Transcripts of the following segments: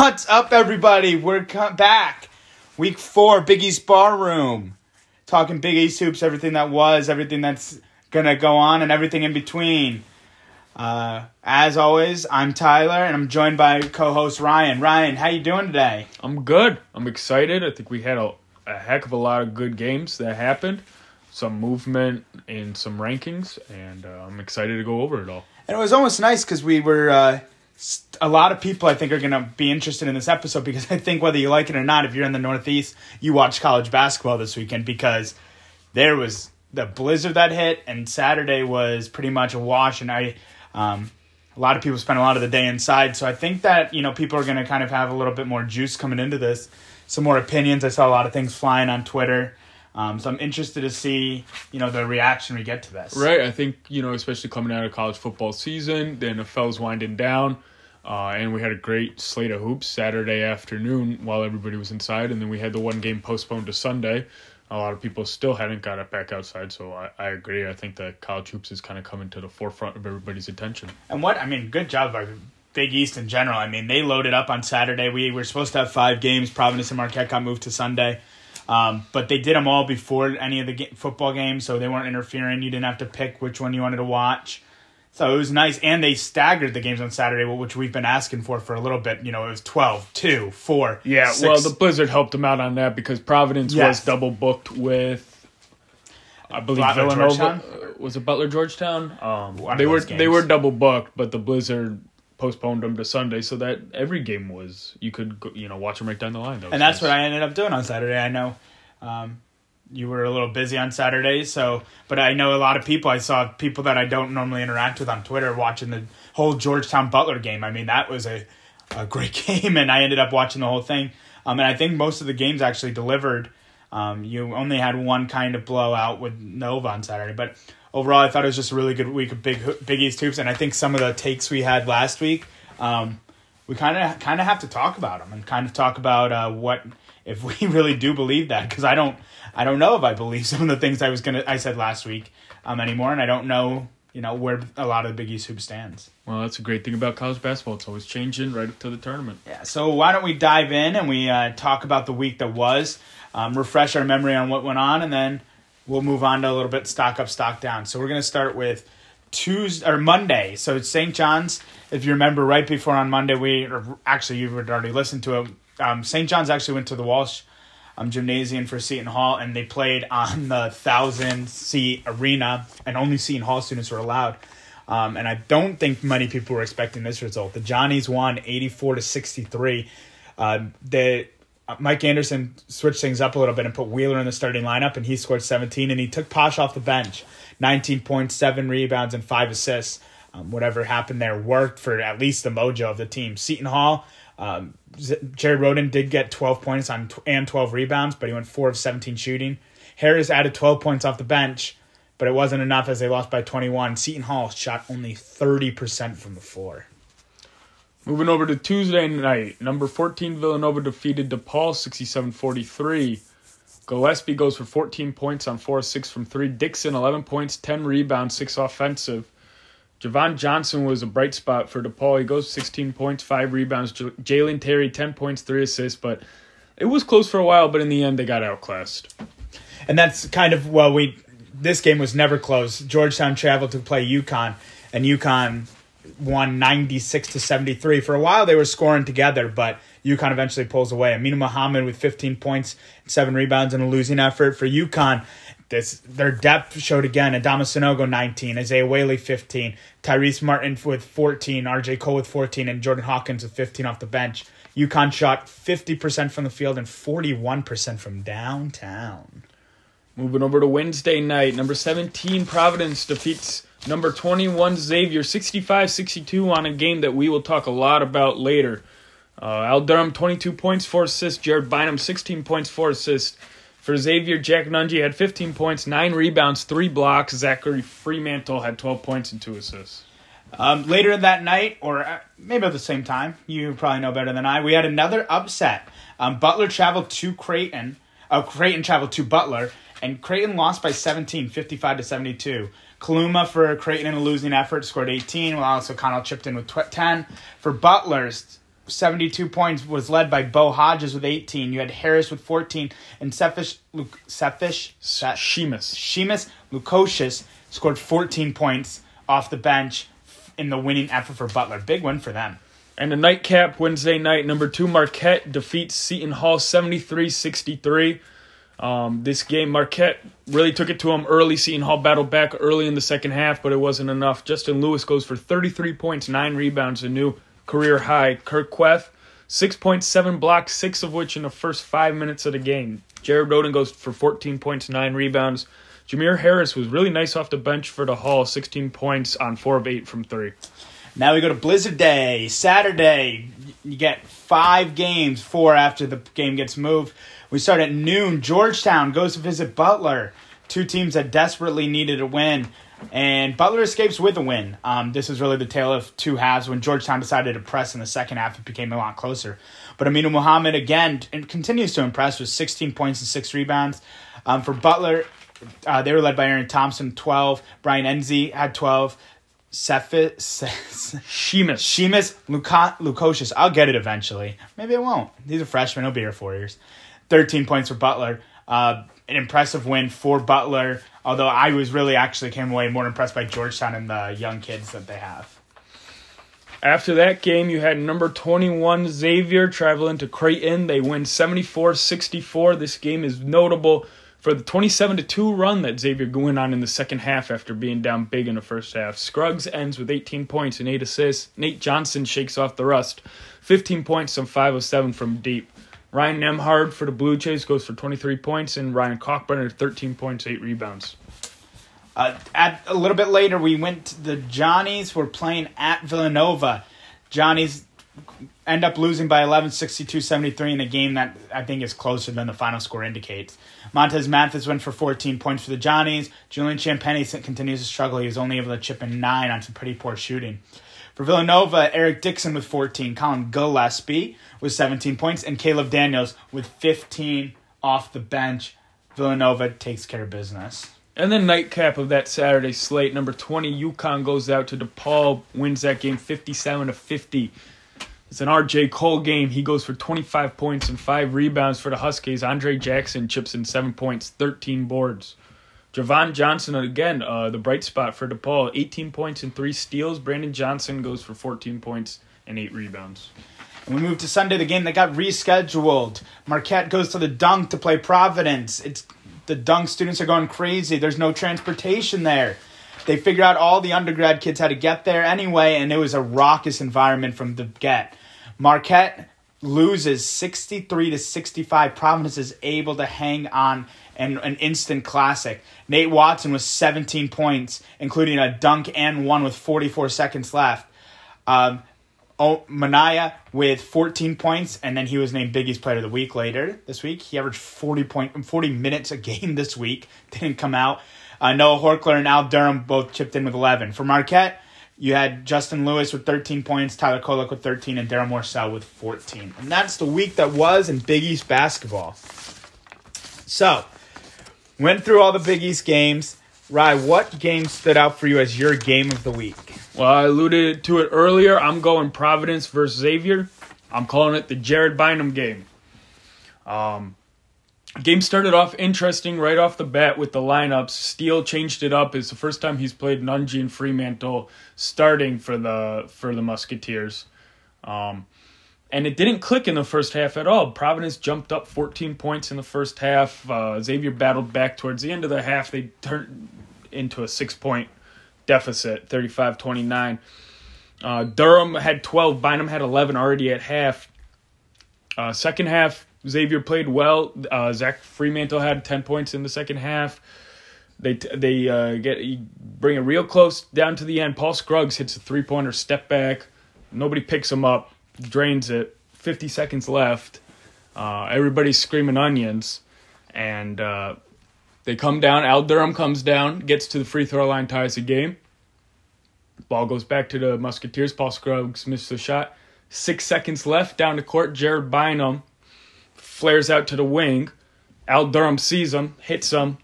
What's up, everybody? We're co- back. Week four, Big East Barroom. Talking Big East hoops, everything that was, everything that's gonna go on, and everything in between. Uh, as always, I'm Tyler, and I'm joined by co-host Ryan. Ryan, how you doing today? I'm good. I'm excited. I think we had a, a heck of a lot of good games that happened, some movement in some rankings, and uh, I'm excited to go over it all. And it was almost nice because we were. Uh, a lot of people, I think, are going to be interested in this episode because I think whether you like it or not, if you're in the Northeast, you watch college basketball this weekend because there was the blizzard that hit, and Saturday was pretty much a wash. And I, um, a lot of people spent a lot of the day inside, so I think that you know people are going to kind of have a little bit more juice coming into this, some more opinions. I saw a lot of things flying on Twitter. Um, so I'm interested to see, you know, the reaction we get to this. Right. I think, you know, especially coming out of college football season, then the NFL's winding down. Uh, and we had a great slate of hoops Saturday afternoon while everybody was inside. And then we had the one game postponed to Sunday. A lot of people still hadn't got it back outside. So I, I agree. I think that college hoops is kind of coming to the forefront of everybody's attention. And what I mean, good job by Big East in general. I mean, they loaded up on Saturday. We were supposed to have five games. Providence and Marquette got moved to Sunday, um, but they did them all before any of the ga- football games, so they weren't interfering. You didn't have to pick which one you wanted to watch. So it was nice, and they staggered the games on Saturday, which we've been asking for for a little bit. You know, it was 12, 2, 4. Yeah, six. well, the Blizzard helped them out on that because Providence Yes. was double booked with, I believe Butler, Villanova Georgetown? uh, was it Butler Georgetown. Um, they were they were double booked, but the Blizzard postponed them to Sunday, so that every game was you could go, you know watch them right down the line. That and that's nice. what I ended up doing on Saturday. I know um, you were a little busy on Saturday, so but I know a lot of people. I saw people that I don't normally interact with on Twitter watching the whole Georgetown Butler game. I mean, that was a, a great game, and I ended up watching the whole thing. Um, and I think most of the games actually delivered. Um, you only had one kind of blowout with Nova on Saturday, but overall, I thought it was just a really good week of big Big East hoops. And I think some of the takes we had last week, um, we kind of kind of have to talk about them and kind of talk about uh, what if we really do believe that because I don't I don't know if I believe some of the things I was gonna I said last week um, anymore, and I don't know you know where a lot of the Big East hoop stands. Well, that's a great thing about college basketball. It's always changing right up to the tournament. Yeah, so why don't we dive in and we uh, talk about the week that was, um, refresh our memory on what went on, and then we'll move on to a little bit stock up, stock down. So we're gonna start with Tuesday or Monday. So it's St. John's. If you remember, right before on Monday, we or actually you had already listened to it. Um, St. John's actually went to the Walsh um, Gymnasium for Seton Hall, and they played on the thousand seat arena, and only Seton Hall students were allowed. Um, and I don't think many people were expecting this result. The Johnnies won eighty four to sixty three. Uh, the uh, Mike Anderson switched things up a little bit and put Wheeler in the starting lineup, and he scored 17. And he took Posh off the bench, 19 points, seven rebounds, and five assists. Um, whatever happened there worked for at least the mojo of the team. Seton Hall, um, Jared Rhoden did get 12 points on tw- and 12 rebounds, but he went four of 17 shooting. Harris added 12 points off the bench, but it wasn't enough as they lost by 21. Seton Hall shot only 30% from the floor. Moving over to Tuesday night, number 14 Villanova defeated DePaul 67-43. Gillespie goes for 14 points on 4 6 from 3. Dixon 11 points, 10 rebounds, 6 offensive. Javon Johnson was a bright spot for DePaul. He goes 16 points, 5 rebounds. J- Jalen Terry 10 points, 3 assists, but it was close for a while, but in the end they got outclassed. and that's kind of well we this game was never close georgetown traveled to play UConn and UConn won 96 to 73 for a while they were scoring together but UConn eventually pulls away. Aminu Mohammed with 15 points 7 rebounds in a losing effort for UConn this their depth showed again. Adama Sanogo 19 isaiah whaley 15 tyrese martin with 14 rj cole with 14 and jordan hawkins with 15 off the bench. UConn shot 50% from the field and 41% from downtown. Moving over to Wednesday night, number 17 Providence defeats Number 21, Xavier, 65 62 on a game that we will talk a lot about later. Uh, Al Durham, 22 points, 4 assists. Jared Bynum, 16 points, 4 assists. For Xavier, Jack Nunge had 15 points, 9 rebounds, 3 blocks. Zachary Freemantle had 12 points and 2 assists. Um, later that night, or uh, maybe at the same time, you probably know better than I, we had another upset. Um, Butler traveled to Creighton. Uh, Creighton traveled to Butler, and Creighton lost by 17, 55 to 72. Kaluma for Creighton in a losing effort scored 18, while O'Connell chipped in with 10. For Butler's 72 points was led by Bo Hodges with 18. You had Harris with 14, and Sephish, Luke, Sephish, Se- Sheamus. Sheamus Lukosius scored 14 points off the bench in the winning effort for Butler. Big win for them. And the nightcap Wednesday night, number two, Marquette defeats Seton Hall 73 63. Um, this game, Marquette really took it to them early. Seton Hall battled back early in the second half, but it wasn't enough. Justin Lewis goes for 33 points, 9 rebounds, a new career high. Kur Kuath, 6.7 blocks, 6 of which in the first 5 minutes of the game. Jared Rhoden goes for 14 points, 9 rebounds. Jamir Harris was really nice off the bench for the Hall, 16 points on 4 of 8 from 3. Now we go to Blizzard Day, Saturday. You get five games, four after the game gets moved. We start at noon. Georgetown goes to visit Butler, two teams that desperately needed a win. And Butler escapes with a win. Um, this is really the tale of two halves. When Georgetown decided to press in the second half, it became a lot closer. But Aminu Mohammed, again, continues to impress with 16 points and six rebounds. Um, for Butler, uh, they were led by Aaron Thompson, 12. Bryce Nze had 12. Cephas, Sheamus. Sheamus Lukosius. I'll get it eventually. Maybe I won't. He's a freshman. He'll be here four years. 13 points for Butler. Uh, an impressive win for Butler. Although I was really actually came away more impressed by Georgetown and the young kids that they have. After that game, you had number 21 Xavier traveling to Creighton. They win 74 64. This game is notable for the 27 2 run that Xavier went on in the second half after being down big in the first half. Scruggs ends with 18 points and 8 assists. Nate Johnson shakes off the rust. 15 points, some 5 of 7 from deep. Ryan Nembhard for the Blue Jays goes for 23 points, and Ryan Kalkbrenner 13 points, 8 rebounds. Uh, at a little bit later, we went. To the Johnnies were playing at Villanova. Johnnies end up losing by 11, 62, 73 in a game that I think is closer than the final score indicates. Montez Mathis went for 14 points for the Johnnies. Julian Champagnie continues to struggle. He was only able to chip in nine on some pretty poor shooting. For Villanova, Eric Dixon with 14, Collin Gillespie with 17 points, and Caleb Daniels with 15 off the bench. Villanova takes care of business. And then nightcap of that Saturday slate, number 20, UConn goes out to DePaul, wins that game 57 to 50. It's an RJ Cole game. He goes for 25 points and 5 rebounds for the Huskies. Andre Jackson chips in 7 points, 13 boards. Javon Johnson, again, uh, the bright spot for DePaul, 18 points and 3 steals. Brandon Johnson goes for 14 points and 8 rebounds. And we move to Sunday, the game that got rescheduled. Marquette goes to the Dunk to play Providence. It's the Dunk students are going crazy. There's no transportation there. They figured out all the undergrad kids had to get there anyway, and it was a raucous environment from the get. Marquette loses 63 to 65. Providence is able to hang on and an instant classic. Nate Watson with 17 points, including a dunk and one with 44 seconds left. Um, Minaya with 14 points, and then he was named Big East Player of the Week later this week. He averaged 40 point 40 minutes a game this week. Didn't come out. Uh, Noah Horchler and Al Durham both chipped in with 11. For Marquette, you had Justin Lewis with 13 points, Tyler Kolek with 13, and Daryl Morsell with 14. And that's the week that was in Big East basketball. So, went through all the Big East games. Rye, what game stood out for you as your game of the week? Well, I alluded to it earlier. I'm going Providence versus Xavier. I'm calling it the Jared Bynum game. Um, game started off interesting right off the bat with the lineups. Steele changed it up. It's the first time he's played Nunge and Freemantle starting for the for the Musketeers. Um, and it didn't click in the first half at all. Providence jumped up 14 points in the first half. Uh, Xavier battled back towards the end of the half. They turned into a six point deficit, 35 29. Uh, Durham had 12, Bynum had 11 already at half. Uh, second half, Xavier played well. Uh, Zach Freemantle had 10 points in the second half. They they uh, get bring it real close down to the end. Paul Scruggs hits a three pointer, step back. Nobody picks him up, drains it. Fifty seconds left. Uh, everybody's screaming onions, and uh, they come down. Al Durham comes down, gets to the free throw line, ties the game. Ball goes back to the Musketeers. Paul Scruggs misses the shot. Six seconds left. Down to court. Jared Bynum flares out to the wing. Al Durham sees him, hits him,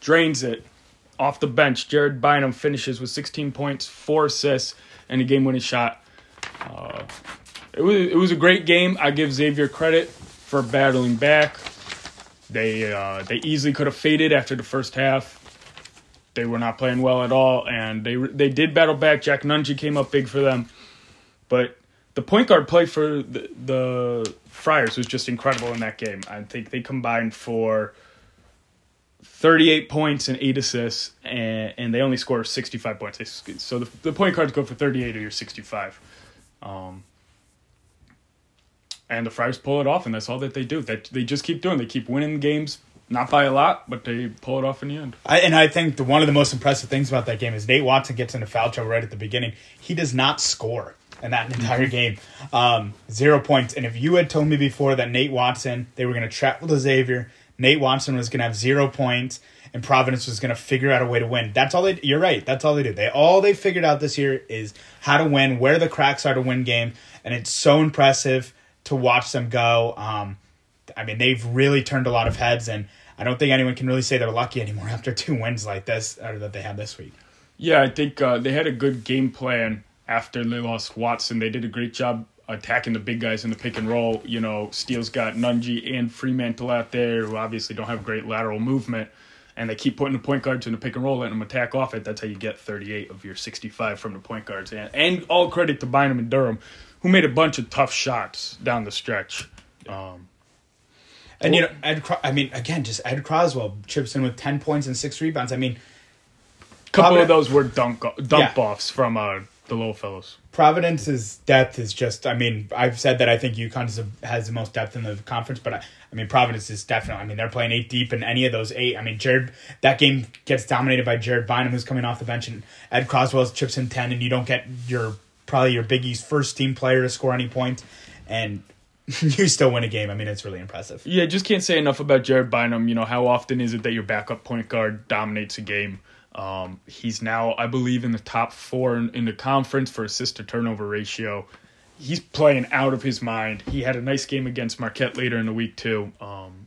drains it off the bench. Jared Bynum finishes with 16 points, four assists, and a game-winning shot. Uh, it was it was a great game. I give Xavier credit for battling back. They uh, they easily could have faded after the first half. They were not playing well at all, and they they did battle back. Jack Nunge came up big for them, but the point guard play for the, the Friars was just incredible in that game. I think they combined for 38 points and 8 assists, and, and they only scored 65 points. So the, the point guards go for 38 or your 65. Um, and the Friars pull it off, and that's all that they do. That they just keep doing. They keep winning games, not by a lot, but they pull it off in the end. I, and I think the, one of the most impressive things about that game is Nate Watson gets into foul trouble right at the beginning. He does not score in that entire game. Um, zero points. And if you had told me before that Nate Watson, they were going to travel to Xavier, Nate Watson was going to have zero points, and Providence was going to figure out a way to win. That's all they. You're right. That's all they did. They all they figured out this year is how to win, where the cracks are to win games, and it's so impressive to watch them go. Um, I mean, they've really turned a lot of heads, and I don't think anyone can really say they're lucky anymore after two wins like this or that they had this week. Yeah, I think uh, they had a good game plan after they lost Watson. They did a great job attacking the big guys in the pick and roll. You know, Steele's got Nunge and Freemantle out there who obviously don't have great lateral movement. And they keep putting the point guards in the pick and roll, letting them attack off it. That's how you get 38 of your 65 from the point guards. And, and all credit to Bynum and Durham, who made a bunch of tough shots down the stretch. Um, And you know, Ed, Cro- I mean, again, just Ed Croswell chips in with ten points and six rebounds. I mean, a couple Providence- of those were dunk dump Yeah. offs from uh, the little fellows. Providence's depth is just. I mean, I've said that I think UConn is a- has the most depth in the conference, but I, I mean, Providence is definitely. I mean, they're playing eight deep in any of those eight. I mean, Jared, that game gets dominated by Jared Bynum, who's coming off the bench, and Ed Croswell chips in ten, and you don't get your probably your Big East first team player to score any points, and you still win a game. I mean, it's really impressive. Yeah, just can't say enough about Jared Bynum. You know, how often is it that your backup point guard dominates a game? Um, he's now, I believe, in the top four in, in the conference for assist to turnover ratio. He's playing out of his mind. He had a nice game against Marquette later in the week too. Um,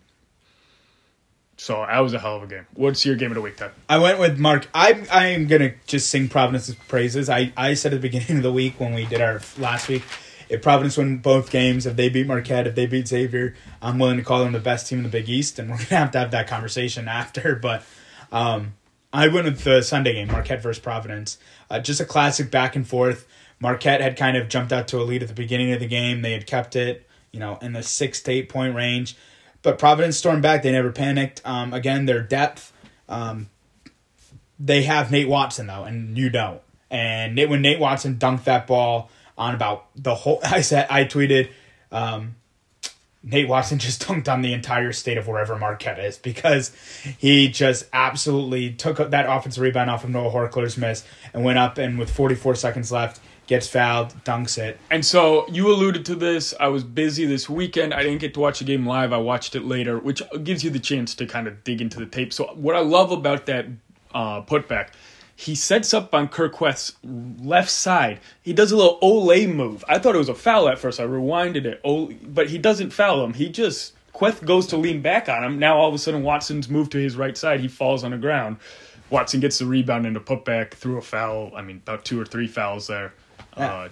so that was a hell of a game. What's your game of the week, Ted? I went with Mark. I'm I'm gonna just sing Providence's praises. I, I said at the beginning of the week when we did our last week, if Providence win both games, if they beat Marquette, if they beat Xavier, I'm willing to call them the best team in the Big East, and we're gonna have to have that conversation after. But um, I went with the Sunday game, Marquette versus Providence. Uh, just a classic back and forth. Marquette had kind of jumped out to a lead at the beginning of the game. They had kept it, you know, in the six to eight point range. But Providence stormed back. They never panicked. Um, again, their depth. Um, they have Nate Watson though, and you don't. And Nate, when Nate Watson dunked that ball on about the whole, I said I tweeted, um, Nate Watson just dunked on the entire state of wherever Marquette is because he just absolutely took that offensive rebound off of Noah Horchler's miss and went up and with 44 seconds left gets fouled, dunks it. And so you alluded to this. I was busy this weekend. I didn't get to watch the game live. I watched it later, which gives you the chance to kind of dig into the tape. So what I love about that uh, putback, he sets up on Kur Kuath's left side. He does a little Olay move. I thought it was a foul at first. I rewinded it. Ole, but he doesn't foul him. He just Kuath goes to lean back on him. Now all of a sudden Watson's moved to his right side. He falls on the ground. Watson gets the rebound and a putback through a foul. I mean, about two or three fouls there. Uh,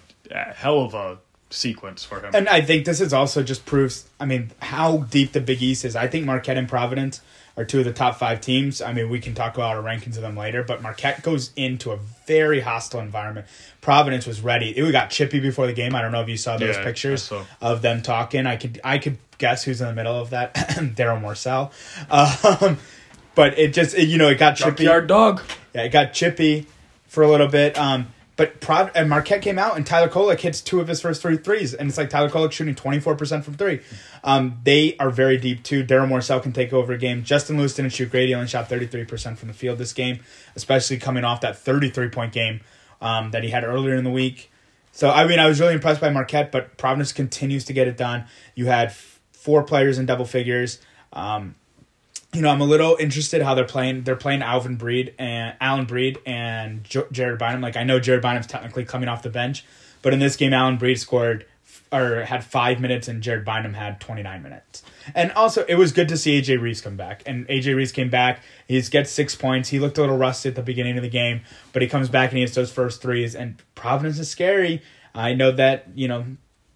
hell of a sequence for him. And I think this is also just proves, I mean, how deep the Big East is. I think Marquette and Providence are two of the top five teams. I mean, we can talk about our rankings of them later, but Marquette goes into a very hostile environment. Providence was ready. It got chippy before the game. I don't know if you saw those Yeah, pictures saw. of them talking. I could I could guess who's in the middle of that. Daryl Morsell. Um, but it just it, you know it got chippy. Junkyard dog. Yeah, it got chippy for a little bit. Um, But Prov- and Marquette came out and Tyler Kolek hits two of his first three threes, and it's like Tyler Kolek shooting twenty four percent from three. Um, they are very deep too. Daryl Morsell can take over a game. Justin Lewis didn't shoot great. He only shot thirty three percent from the field this game, especially coming off that thirty three point game um, that he had earlier in the week. So I mean, I was really impressed by Marquette, but Providence continues to get it done. You had f- four players in double figures. Um, you know, I'm a little interested how they're playing. They're playing Alvin Breed and Alyn Breed and Jared Bynum. Like I know Jared Bynum's technically coming off the bench, but in this game, Alyn Breed scored f- or had five minutes, and Jared Bynum had 29 minutes. And also, it was good to see AJ Reeves come back. And AJ Reeves came back. He gets six points. He looked a little rusty at the beginning of the game, but he comes back and he hits those first threes. And Providence is scary. I know that you know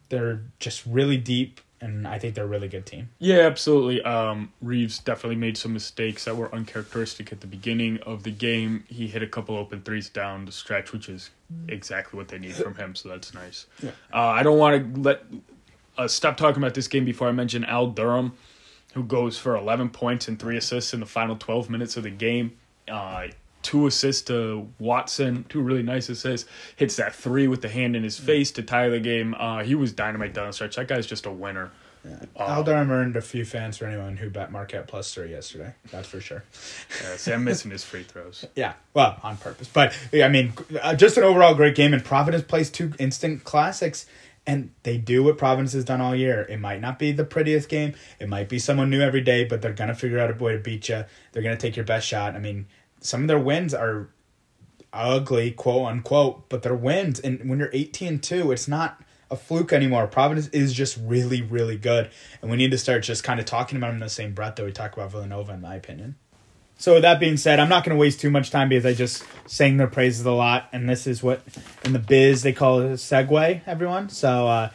they're just really deep, and I think they're a really good team. Yeah, absolutely. Um, Reeves definitely made some mistakes that were uncharacteristic at the beginning of the game. He hit a couple open threes down the stretch, which is exactly what they need from him. So that's nice. Uh, I don't want to let uh, stop talking about this game before I mention Al Durham, who goes for 11 points and three assists in the final 12 minutes of the game. Uh, two assists to Watson, two really nice assists. Hits that three with the hand in his face to tie the game. Uh, he was dynamite down the stretch. That guy's just a winner. Al Durham earned a few fans for anyone who bet Marquette plus three yesterday. That's for sure. Yeah, see, I'm missing his free throws. Yeah, well, on purpose. But I mean, uh, just an overall great game. And Providence plays two instant classics, and they do what Providence has done all year. It might not be the prettiest game. It might be someone new every day, but they're gonna figure out a way to beat you. They're gonna take your best shot. I mean, some of their wins are ugly, quote unquote, but they're wins. And when you're 18 and 2, it's not a fluke anymore. Providence is just really, really good. And we need to start just kind of talking about them in the same breath that we talk about Villanova, in my opinion. So with that being said, I'm not going to waste too much time because I just sang their praises a lot, and this is what in the biz they call a segue. Everyone, so uh,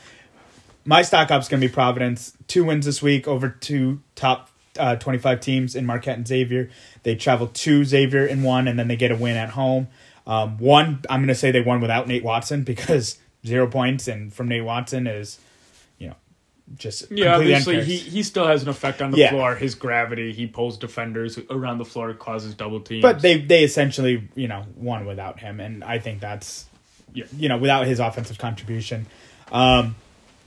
my stock up's going to be Providence. Two wins this week over two top uh, 25 teams in Marquette and Xavier. They travel to Xavier in one, and then they get a win at home. Um, one, I'm going to say they won without Nate Watson because zero points and from Nate Watson is, you know, just Yeah, obviously unfair. he, he still has an effect on the Yeah. floor. His gravity, he pulls defenders around the floor, causes double teams. But they they essentially you know won without him, and I think that's Yeah. you know without his offensive contribution. Um,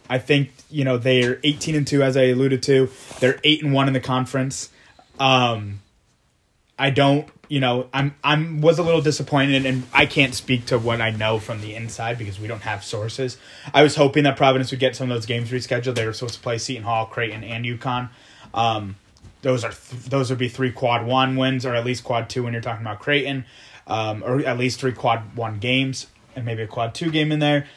I think you know they're eighteen and two as I alluded to. They're eight and one in the conference. Um, I don't you know I'm I'm was a little disappointed, and I can't speak to what I know from the inside because we don't have sources. I was hoping that Providence would get some of those games rescheduled. They were supposed to play Seton Hall, Creighton, and UConn. Um, those are th- those would be three quad one wins or at least quad two when you're talking about Creighton, um, or at least three quad one games and maybe a quad two game in there.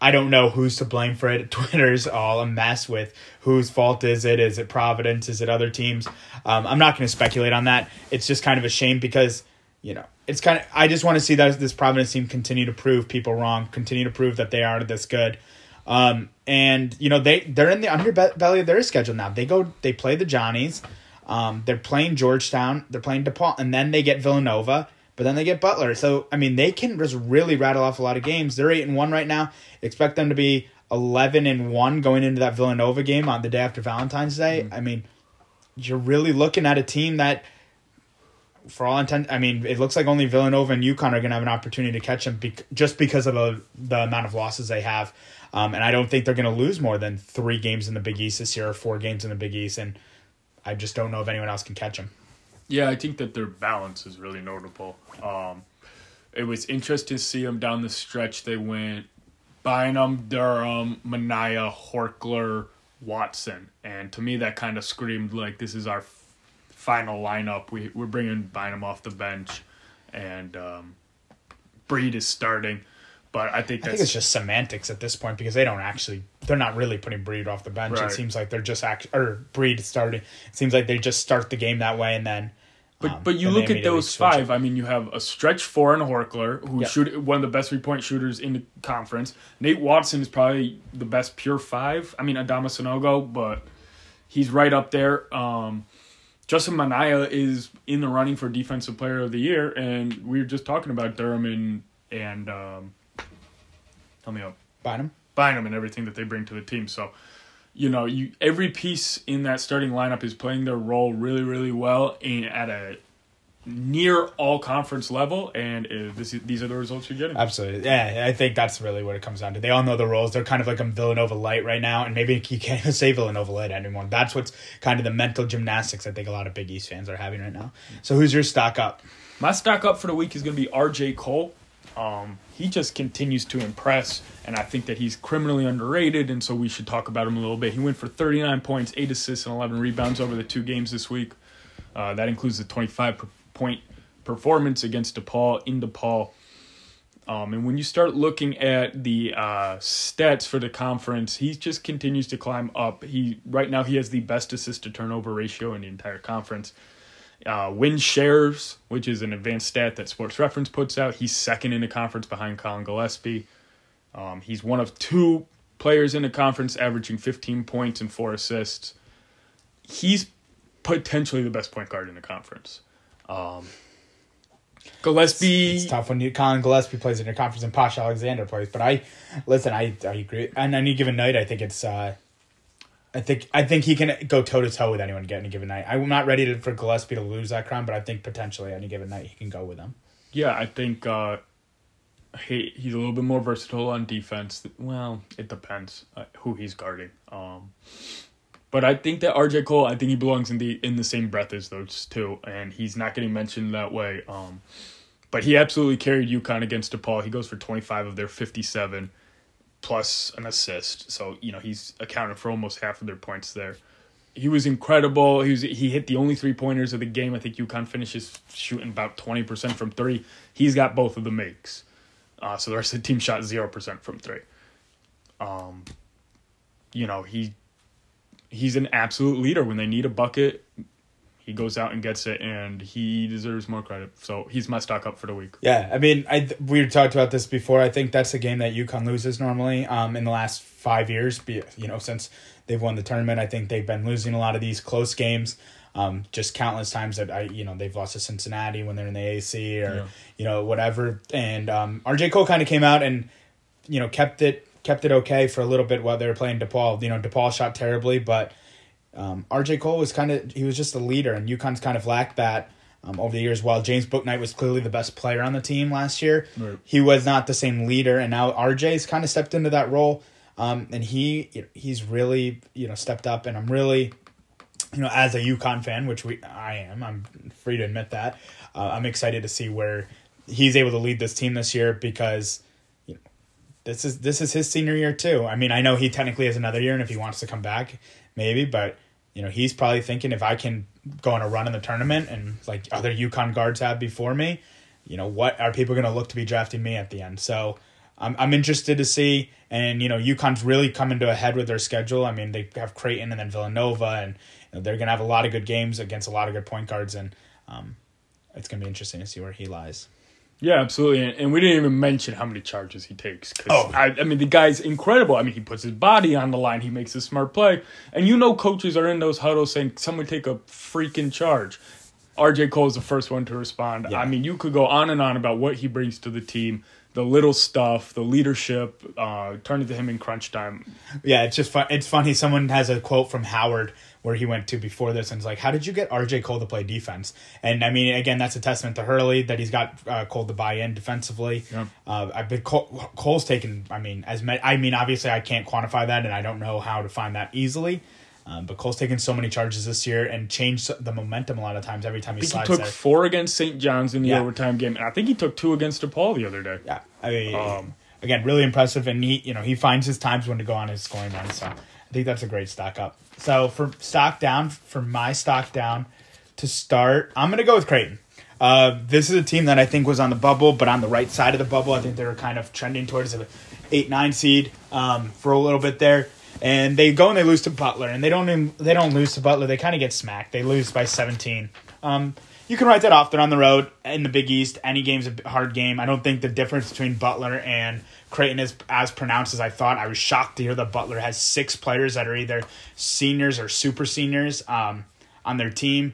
I don't know who's to blame for it. Twitter's all a mess with whose fault is it? Is it Providence? Is it other teams? Um, I'm not going to speculate on that. It's just kind of a shame because you know it's kind of. I just want to see that this Providence team continue to prove people wrong, continue to prove that they are this good. Um, and you know they they're in the underbelly of their schedule now. They go they play the Johnnies. Um, they're playing Georgetown. They're playing DePaul, and then they get Villanova. But then they get Butler. So I mean, they can just really rattle off a lot of games. They're eight and one right now. Expect them to be eleven and one going into that Villanova game on the day after Valentine's Day. I mean, you're really looking at a team that, for all intent, I mean, it looks like only Villanova and UConn are going to have an opportunity to catch them bec- just because of the the amount of losses they have. Um, and I don't think they're going to lose more than three games in the Big East this year or four games in the Big East. And I just don't know if anyone else can catch them. Yeah, I think that their balance is really notable. Um, it was interesting to see them down the stretch. They went Bynum, Durham, Minaya, Horchler, Watson, and to me that kind of screamed like this is our f- final lineup. We we're bringing Bynum off the bench, and um, Breed is starting. But I think I think it's just semantics at this point because they don't actually they're not really putting Breed off the bench. Right. It seems like they're just act or Breed starting. It seems like they just start the game that way and then. But um, but you look at those it. five. I mean, you have a stretch four in Horchler, who Yeah. shoot one of the best three point shooters in the conference. Nate Watson is probably the best pure five. I mean, Adama Sanogo, but he's right up there. Um, Justin Minaya is in the running for defensive player of the year, and we were just talking about Durham and and um, tell me up. Bynum. Bynum and everything that they bring to the team. So, you know, you every piece in that starting lineup is playing their role really, really well and at a near all conference level, and uh, this is, these are the results you're getting. Absolutely. Yeah, I think that's really what it comes down to. They all know the roles. They're kind of like a Villanova light right now, and maybe you can't even say Villanova light anymore. That's what's kind of the mental gymnastics I think a lot of Big East fans are having right now. So who's your stock up? My stock up for the week is going to be R.J. Cole. Um, he just continues to impress, and I think that he's criminally underrated, and so we should talk about him a little bit. He went for 39 points, 8 assists, and 11 rebounds over the two games this week. Uh, that includes the 25 point performance against DePaul in DePaul. Um, and when you start looking at the uh, stats for the conference, he just continues to climb up. He right now he has the best assist to turnover ratio in the entire conference. Uh, win shares, which is an advanced stat that Sports Reference puts out, he's second in the conference behind Collin Gillespie. Um, he's one of two players in the conference averaging 15 points and four assists. He's potentially the best point guard in the conference. Um, Gillespie. It's tough when you Collin Gillespie plays in your conference and Posh Alexander plays. But I listen, I I agree. And any given night, I think it's. uh I think I think he can go toe to toe with anyone any given night. I'm not ready to, for Gillespie to lose that crown, but I think potentially any given night he can go with him. Yeah, I think uh, he he's a little bit more versatile on defense. Well, it depends uh, who he's guarding. Um, but I think that RJ Cole, I think he belongs in the in the same breath as those two, and he's not getting mentioned that way. Um, but he absolutely carried UConn against DePaul. He goes for twenty five of their fifty seven, plus an assist. So you know he's accounted for almost half of their points there. He was incredible. He was he hit the only three pointers of the game. I think UConn finishes shooting about twenty percent from three. He's got both of the makes. Uh, so the rest of the team shot zero percent from three. Um, you know he he's an absolute leader. When they need a bucket, he goes out and gets it, and he deserves more credit. So he's my stock up for the week. Yeah, I mean, I we talked about this before. I think that's a game that UConn loses normally. Um, in the last five years, be you know since they've won the tournament, I think they've been losing a lot of these close games. Um, just countless times that I, you know, they've lost to Cincinnati when they're in the AC or, Yeah. you know, whatever. And um, RJ Cole kind of came out and, you know, kept it kept it okay for a little bit while they were playing DePaul. You know, DePaul shot terribly, but um, RJ Cole was kind of he was just a leader, and UConn's kind of lacked that um, over the years. While James Bouknight was clearly the best player on the team last year, Right. he was not the same leader, and now RJ's kind of stepped into that role, um, and he he's really you know stepped up, and I'm really you know as a UConn fan, which we I am, I'm free to admit that. Uh, I'm excited to see where he's able to lead this team this year because you know, this is this is his senior year too. I mean, I know he technically has another year, and if he wants to come back, maybe, but you know, he's probably thinking if I can go on a run in the tournament and like other UConn guards have before me, you know, what are people going to look to be drafting me at the end? So I'm I'm interested to see, and you know, UConn's really coming to a head with their schedule. I mean, they have Creighton and then Villanova, and you know, they're going to have a lot of good games against a lot of good point guards, and um, it's going to be interesting to see where he lies. Yeah, absolutely. And, and we didn't even mention how many charges he takes. Oh. I, I mean, the guy's incredible. I mean, he puts his body on the line. He makes a smart play. And you know coaches are in those huddles saying, someone take a freaking charge. RJ Cole is the first one to respond. Yeah. I mean, you could go on and on about what he brings to the team, the little stuff, the leadership, uh, turn it to him in crunch time. Yeah, it's just fun. It's funny. Someone has a quote from Howard where he went to before this and it's like, "How did you get RJ Cole to play defense?" And I mean, again, that's a testament to Hurley that he's got uh, Cole to buy in defensively. Yeah. Uh, I've been Cole, Cole's taken. I mean, as ma- I mean, obviously, I can't quantify that, and I don't know how to find that easily. Um, but Cole's taken so many charges this year and changed the momentum a lot of times every time he I think he took there. four against St. John's in the Yeah. overtime game. And I think he took two against DePaul the other day. Yeah, I mean, Um, again, really impressive, and he, you know, he finds his times when to go on his scoring run. So I think that's a great stock up. So for stock down, for my stock down to start, I'm gonna go with Creighton. Uh, this is a team that I think was on the bubble, but on the right side of the bubble. I think they were kind of trending towards an eight nine seed um, for a little bit there. And they go and they lose to Butler, and they don't even, they don't lose to Butler. They kind of get smacked. They lose by 17. Um, you can write that off. They're on the road in the Big East. Any game's a hard game. I don't think the difference between Butler and Creighton is as pronounced as I thought. I was shocked to hear that Butler has six players that are either seniors or super seniors um, on their team.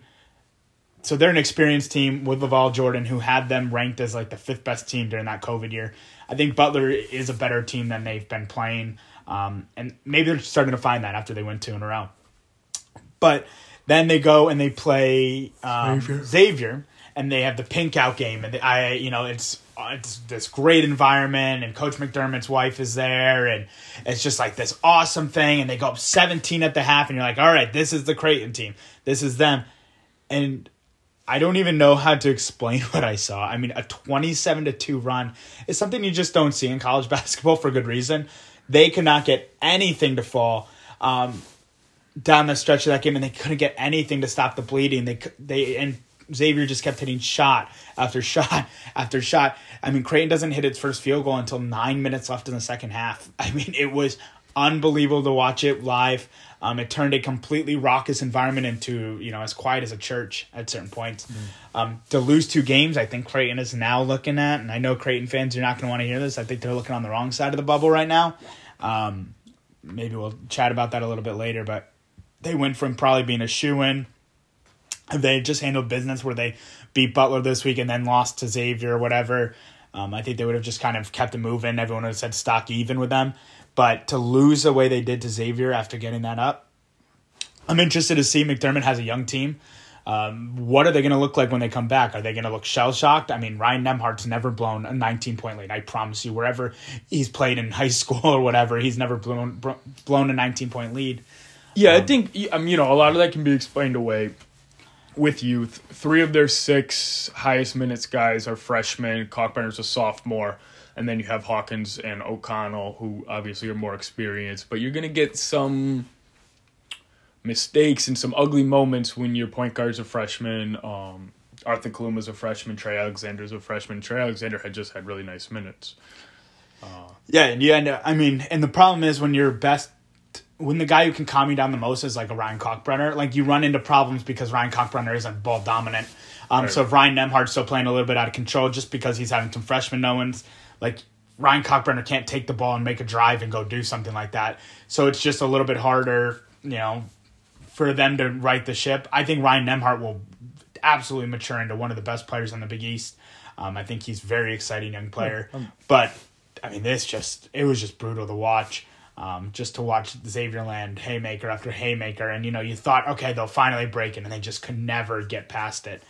So they're an experienced team with LaVall Jordan, who had them ranked as like the fifth best team during that COVID year. I think Butler is a better team than they've been playing, um, and maybe they're starting to find that after they win two in a row. But then they go and they play um, Xavier. and they have the pink out game, and I, you know, it's it's this great environment, and Coach McDermott's wife is there, and it's just like this awesome thing, and they go up seventeen at the half, and you're like, all right, this is the Creighton team, this is them, and I don't even know how to explain what I saw. I mean, a 27 to 2 run is something you just don't see in college basketball for good reason. They could not get anything to fall um, down the stretch of that game, and they couldn't get anything to stop the bleeding. They they and Xavier just kept hitting shot after shot after shot. I mean, Creighton doesn't hit its first field goal until nine minutes left in the second half. I mean, it was unbelievable to watch it live. Um, it turned a completely raucous environment into you know as quiet as a church at certain points. Mm. Um, to lose two games, I think Creighton is now looking at, and I know Creighton fans are not going to want to hear this. I think they're looking on the wrong side of the bubble right now. Um, maybe we'll chat about that a little bit later, but they went from probably being a shoe in. They just handled business where they beat Butler this week and then lost to Xavier or whatever. Um, I think they would have just kind of kept it moving. Everyone would have said stock even with them. But to lose the way they did to Xavier after getting that up, I'm interested to see McDermott has a young team. Um, what are they going to look like when they come back? Are they going to look shell shocked? I mean, Ryan Nembhard's never blown a 19 point lead. I promise you, wherever he's played in high school or whatever, he's never blown blown a 19 point lead. Yeah, um, I think mean, you know a lot of that can be explained away with youth. Three of their six highest minutes guys are freshmen. Kalkbrenner's a sophomore and then you have Hawkins and O'Connell, who obviously are more experienced. But you're gonna get some mistakes and some ugly moments when your point guard's a freshman. Um, Arthur Kaluma's a freshman. Trey Alexander's a freshman. Trey Alexander had just had really nice minutes. Uh, yeah, and you end up, I mean, and the problem is when you're best, when the guy who can calm you down the most is like a Ryan Kalkbrenner, like you run into problems because Ryan Kalkbrenner isn't ball dominant. Um, right. So if Ryan Nembhard's still playing a little bit out of control just because he's having some freshman knowings, like Ryan Kalkbrenner can't take the ball and make a drive and go do something like that. So it's just a little bit harder, you know, for them to right the ship. I think Ryan Nembhard will absolutely mature into one of the best players in the Big East. Um, I think he's very exciting young player. Um, but I mean, this just it was just brutal to watch. Um, just to watch Xavier land haymaker after haymaker, and you know you thought, okay, they'll finally break it, and they just could never get past it.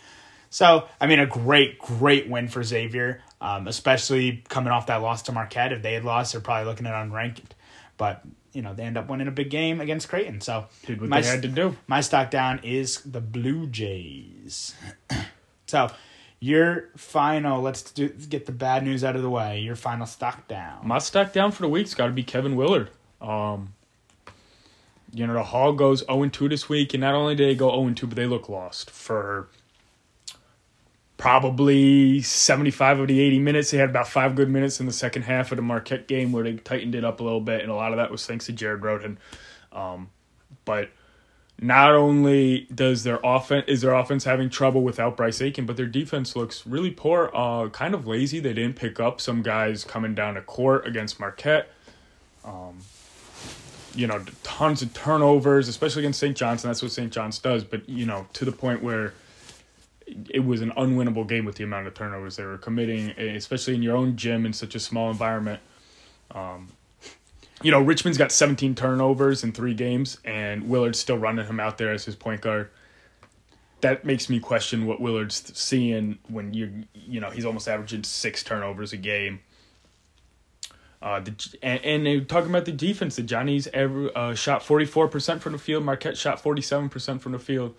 So, I mean, a great, great win for Xavier, um, especially coming off that loss to Marquette. If they had lost, they're probably looking at unranked. But, you know, they end up winning a big game against Creighton. So, what my, they had to do. My stock down is the Blue Jays. so, your final, let's do, get the bad news out of the way. Your final stock down. My stock down for the week's got to be Kevin Willard. Um, you know, the Hall goes 0 2 this week, and not only did they go 0 2, but they look lost for probably 75 of the 80 minutes. They had about five good minutes in the second half of the Marquette game where they tightened it up a little bit, and a lot of that was thanks to Jared Rhoden. Um, but not only does their offense is their offense having trouble without Bryce Aiken, but their defense looks really poor, uh, kind of lazy. They didn't pick up some guys coming down to court against Marquette. Um, you know, tons of turnovers, especially against St. John's, and that's what St. John's does. But you know, to the point where it was an unwinnable game with the amount of turnovers they were committing, especially in your own gym in such a small environment. Um, you know, Richmond's got 17 turnovers in three games, and Willard's still running him out there as his point guard. That makes me question what Willard's seeing when you you know he's almost averaging six turnovers a game. Uh, the, and, and talking about the defense, the Johnnies ever uh, shot 44% from the field. Marquette shot 47% from the field.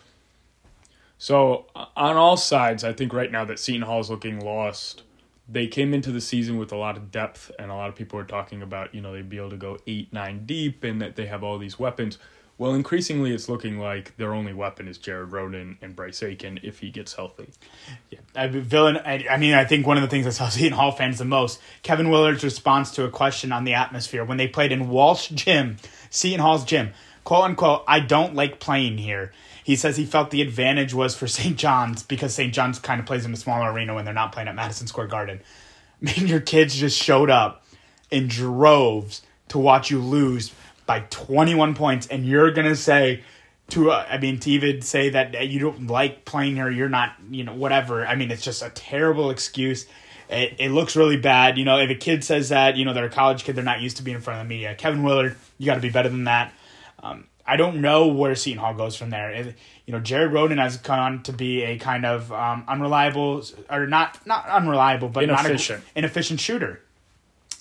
So on all sides, I think right now that Seton Hall is looking lost. They came into the season with a lot of depth, and a lot of people are talking about you know they'd be able to go eight, nine deep, and that they have all these weapons. Well, increasingly, it's looking like their only weapon is Jared Rhoden and Bryce Aiken if he gets healthy. Yeah, I, villain. I, I mean, I think one of the things that sells Seton Hall fans the most, Kevin Willard's response to a question on the atmosphere when they played in Walsh Gym, Seton Hall's gym, quote unquote. I don't like playing here. He says he felt the advantage was for St. John's because St. John's kind of plays in a smaller arena when they're not playing at Madison Square Garden. I mean, your kids just showed up in droves to watch you lose by 21 points, and you're going to say, to uh, I mean, to even say that you don't like playing here, you're not, you know, whatever. I mean, it's just a terrible excuse. It, it looks really bad. You know, if a kid says that, you know, they're a college kid, they're not used to being in front of the media. Kevin Willard, you got to be better than that. Um, I don't know where Seton Hall goes from there. It- you know, Jared Rhoden has gone on to be a kind of um, unreliable, or not not unreliable, but Inefficient. not a, inefficient shooter.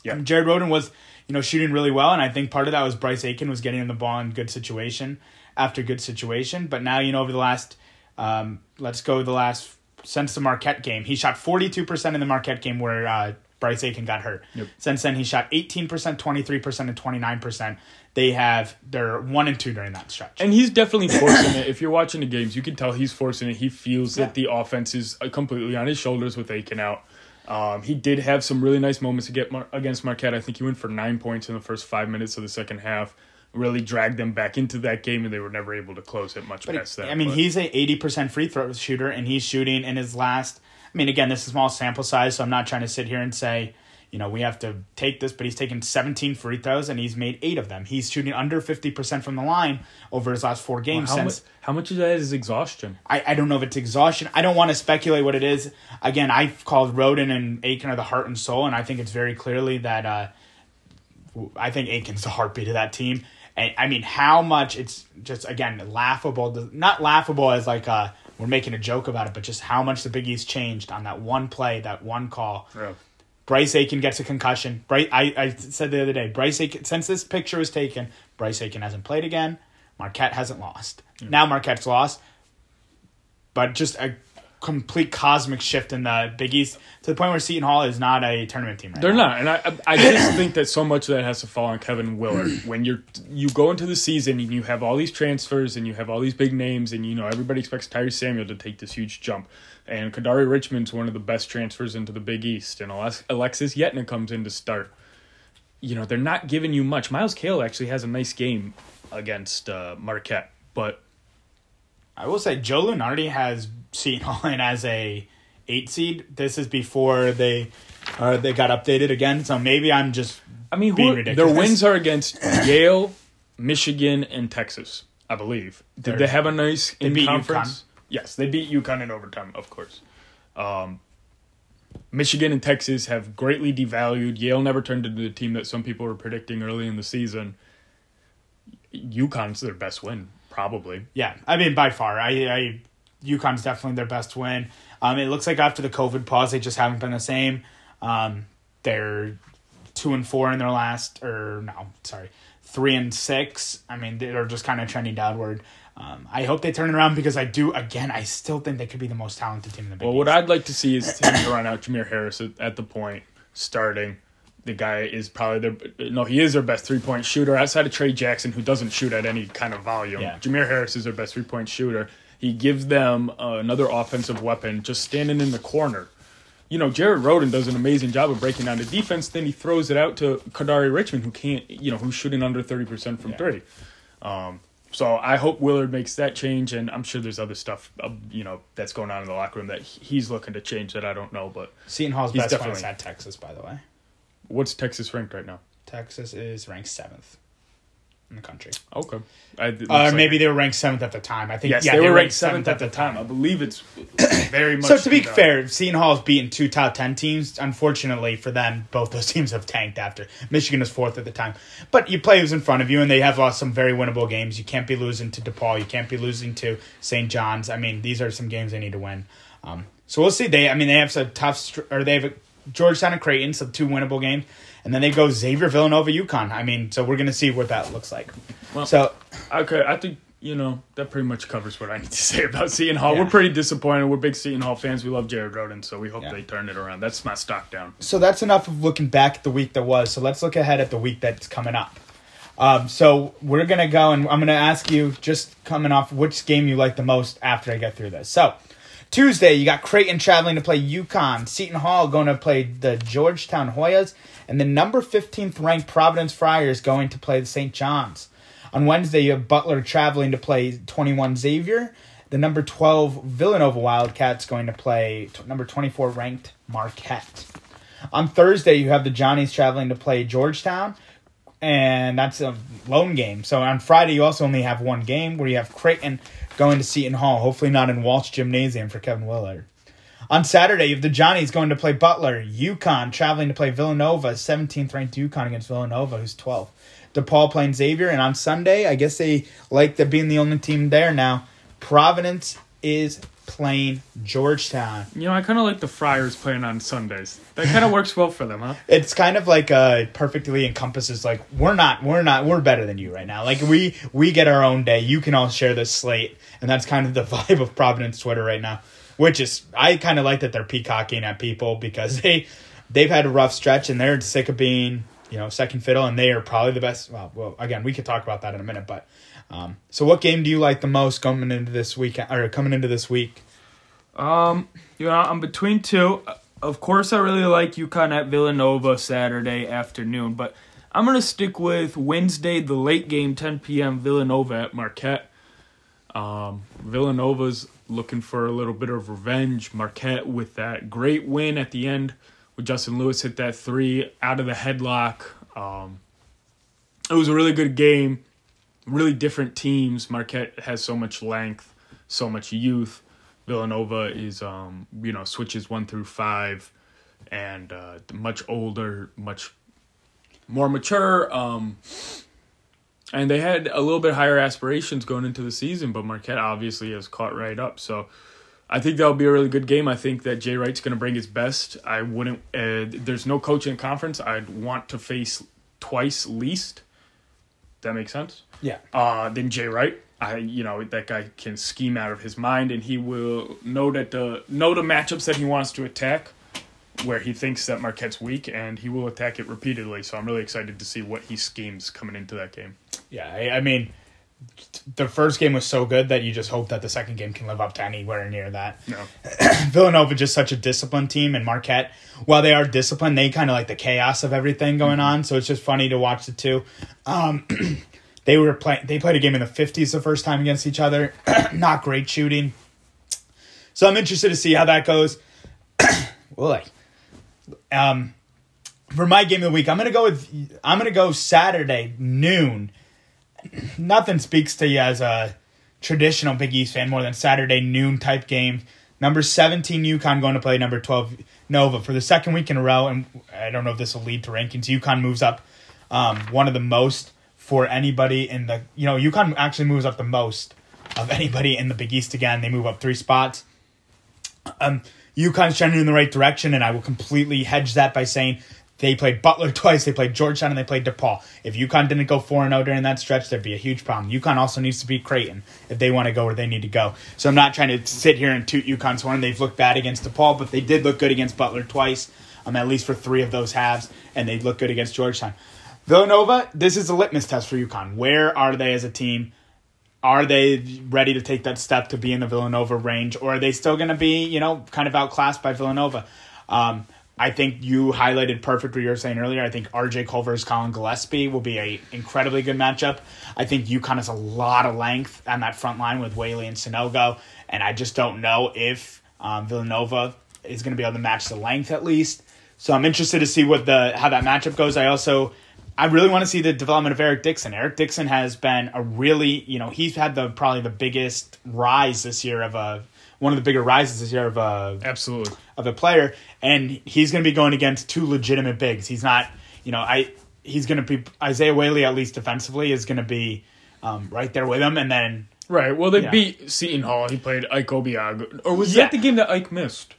Yeah. And Jared Rhoden was, you know, shooting really well, and I think part of that was Bryce Aiken was getting him the ball in good situation after good situation. But now, you know, over the last, um, let's go the last since the Marquette game, he shot forty two percent in the Marquette game where uh, Bryce Aiken got hurt. Yep. Since then, he shot eighteen percent, twenty three percent, and twenty nine percent. They have they're one and two during that stretch. And he's definitely forcing it. If you're watching the games, you can tell he's forcing it. He feels Yeah. that the offense is uh, completely on his shoulders with Aiken out. Um, he did have some really nice moments to get Mar- against Marquette. I think he went for nine points in the first five minutes of the second half. Really dragged them back into that game, and they were never able to close it much past that. I mean, but- he's a eighty percent free throw shooter, and he's shooting in his last. I mean, again, this is a small sample size, so I'm not trying to sit here and say, you know, we have to take this, but he's taken 17 free throws and he's made eight of them. He's shooting under 50 percent from the line over his last four games. how, since much, how much of that is exhaustion? I, I don't know if it's exhaustion. I don't want to speculate what it is. Again, I've called Rhoden and Aiken are the heart and soul, and I think it's very clearly that uh, I think Aiken's the heartbeat of that team. And I mean, how much it's just again laughable. Not laughable as like uh, we're making a joke about it, but just how much the Big East changed on that one play, that one call. Bryce Aiken gets a concussion. Bryce, I, I said the other day, Bryce Aiken, since this picture was taken, Bryce Aiken hasn't played again. Marquette hasn't lost. Now Marquette's lost, but just a complete cosmic shift in the Big East to the point where Seton Hall is not a tournament team right They're now. not, and I I just think that so much of that has to fall on Kevin Willard. When you're you go into the season and you have all these transfers and you have all these big names and you know everybody expects Tyree Samuel to take this huge jump, and Kadari Richmond's one of the best transfers into the Big East, and Alex- Alexis Yetna comes in to start. You know they're not giving you much. Myles Cale actually has a nice game against uh, Marquette, but I will say Joe Lunardi has Seton Hall in as a eight seed. This is before they uh, they got updated again, so maybe I'm just I mean, being ridiculous. their wins are against Yale, Michigan, and Texas, I believe. Did They're- they have a nice in conference? Yes, they beat UConn in overtime, of course. Um, Michigan and Texas have greatly devalued. Yale never turned into the team that some people were predicting early in the season. UConn's their best win, probably. Yeah, I mean by far. I, I UConn's definitely their best win. Um, it looks like after the COVID pause, they just haven't been the same. Um, they're two and four in their last, or no, sorry, three and six. I mean, they're just kind of trending downward. Um, I hope they turn it around because I do. Again, I still think they could be the most talented team in the Big Well, what I'd like to see is him to run out Jamir Harris at, at the point, starting. The guy is probably their no, he is their best three point shooter outside of Trey Jackson, who doesn't shoot at any kind of volume. Yeah. Jamir Harris is their best three point shooter. He gives them uh, another offensive weapon, just standing in the corner. You know, Jared Rhoden does an amazing job of breaking down the defense. Then he throws it out to Kadari Richmond, who can't, you know, who's shooting under thirty percent from Yeah. three. Um, so I hope Willard makes that change, and I'm sure there's other stuff, uh, you know, that's going on in the locker room that he's looking to change that I don't know. But Seton Hall's He's best definitely- at Texas, by the way. what's Texas ranked right now? Texas is ranked seventh in the country. Okay, I, it Or like- maybe they were ranked seventh at the time. I think. yes, yeah, they were ranked seventh at the time. I believe it's very much. So to be fair, Seton Hall's beaten two top ten teams. Unfortunately for them, both those teams have tanked after. Michigan was fourth at the time, but you play who's in front of you, and they have lost some very winnable games. You can't be losing to DePaul. You can't be losing to St. John's. I mean, these are some games they need to win. Um, so we'll see. They, I mean, they have some tough, or they have a, Georgetown and Creighton, some two winnable games, and then they go Xavier, Villanova, UConn. I mean, so we're gonna see what that looks like. Well- so Okay, I think you know that pretty much covers what I need to say about Seton Hall. Yeah. We're pretty disappointed. We're big Seton Hall fans. We love Jared Rhoden, so we hope Yeah. they turn it around. That's my stock down. so that's enough of looking back at the week that was. So let's look ahead at the week that's coming up. Um, so we're gonna go and I'm gonna ask you just coming off which game you like the most after I get through this. So Tuesday you got Creighton traveling to play UConn, Seton Hall going to play the Georgetown Hoyas, and the number 15th ranked Providence Friars going to play the St. John's. On Wednesday you have Butler traveling to play 21 Xavier. The number 12 Villanova Wildcats going to play t- number 24 ranked Marquette. On Thursday, you have the Johnnies traveling to play Georgetown, and that's a lone game. So on Friday, you also only have one game where you have Creighton going to Seton Hall, hopefully not in Walsh Gymnasium for Kevin Willard. On Saturday, you have the Johnnies going to play Butler, UConn traveling to play Villanova, 17th ranked UConn against Villanova, who's 12. DePaul playing Xavier, and on Sunday, I guess they like to being the only team there now. Providence is playing Georgetown. You know, I kind of like the Friars playing on Sundays. That kind of works well for them, huh? It's kind of like uh perfectly encompasses like we're not we're not we're better than you right now. Like we we get our own day. You can all share this slate, and that's kind of the vibe of Providence Twitter right now. Which is I kind of like that they're peacocking at people because they they've had a rough stretch and they're sick of being you know second fiddle, and they are probably the best. Well, well again, we could talk about that in a minute, but. Um, so, what game do you like the most coming into this weekend or coming into this week? Um, you know, I'm between two. Of course, I really like UConn at Villanova Saturday afternoon, but I'm gonna stick with Wednesday, the late game, 10 p.m. Villanova at Marquette. Um, Villanova's looking for a little bit of revenge. Marquette with that great win at the end, with Justin Lewis hit that three out of the headlock. Um, it was a really good game. Really different teams. Marquette has so much length, so much youth. Villanova is, um, you know, switches one through five, and uh, much older, much more mature. Um, and they had a little bit higher aspirations going into the season, but Marquette obviously has caught right up. So I think that'll be a really good game. I think that Jay Wright's going to bring his best. I wouldn't. Uh, there's no coach in conference I'd want to face twice least. That makes sense. Yeah. Uh, then Jay Wright. I you know that guy can scheme out of his mind, and he will know that the know the matchups that he wants to attack, where he thinks that Marquette's weak, and he will attack it repeatedly. So I'm really excited to see what he schemes coming into that game. Yeah, I, I mean, the first game was so good that you just hope that the second game can live up to anywhere near that. No, Villanova just such a disciplined team, and Marquette, while they are disciplined, they kind of like the chaos of everything going on. So it's just funny to watch the two. Um, they were playing. They played a game in the fifties the first time against each other. Not great shooting. So I'm interested to see how that goes. Boy, um, for my game of the week, I'm gonna go with. I'm gonna go Saturday noon. Nothing speaks to you as a traditional Big East fan more than Saturday noon type game. Number 17 UConn going to play number 12 Nova for the second week in a row, and I don't know if this will lead to rankings. UConn moves up um, one of the most for anybody in the you know UConn actually moves up the most of anybody in the Big East again. They move up three spots. Um, UConn's trending in the right direction, and I will completely hedge that by saying they played Butler twice, they played Georgetown, and they played DePaul. If UConn didn't go 4 0 during that stretch, there'd be a huge problem. UConn also needs to beat Creighton if they want to go where they need to go. So I'm not trying to sit here and toot UConn's horn. They've looked bad against DePaul, but they did look good against Butler twice, um, at least for three of those halves, and they look good against Georgetown. Villanova, this is a litmus test for UConn. Where are they as a team? Are they ready to take that step to be in the Villanova range, or are they still going to be, you know, kind of outclassed by Villanova? Um, I think you highlighted perfect what you were saying earlier. I think RJ Culver's Collin Gillespie will be a incredibly good matchup. I think UConn has a lot of length on that front line with Whaley and Sanogo, and I just don't know if um, Villanova is going to be able to match the length at least. So I'm interested to see what the how that matchup goes. I also I really want to see the development of Eric Dixon. Eric Dixon has been a really, you know, he's had the probably the biggest rise this year of a one of the bigger rises this year of a absolutely. of a player, and he's going to be going against two legitimate bigs. He's not, you know, I he's going to be Isaiah Whaley at least defensively is going to be um, right there with him, and then Right. Well, they Yeah. beat Seton Hall. He played Ike Obiagu. Or was Yeah. that the game that Ike missed?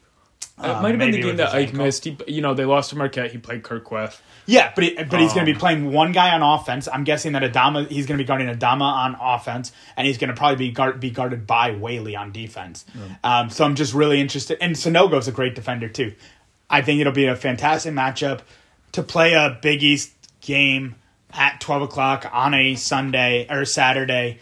It Uh, might have been the game that Ike ankle. missed. He, you know, they lost to Marquette. He played Kur Kuath. Yeah, but he, but he's going to be Um, playing one guy on offense. I'm guessing that Adama he's going to be guarding Adama on offense, and he's going to probably be guard, be guarded by Whaley on defense. Um, so I'm just really interested. And Sanogo's a great defender too. I think it'll be a fantastic matchup to play a Big East game at 12 o'clock on a Sunday or Saturday.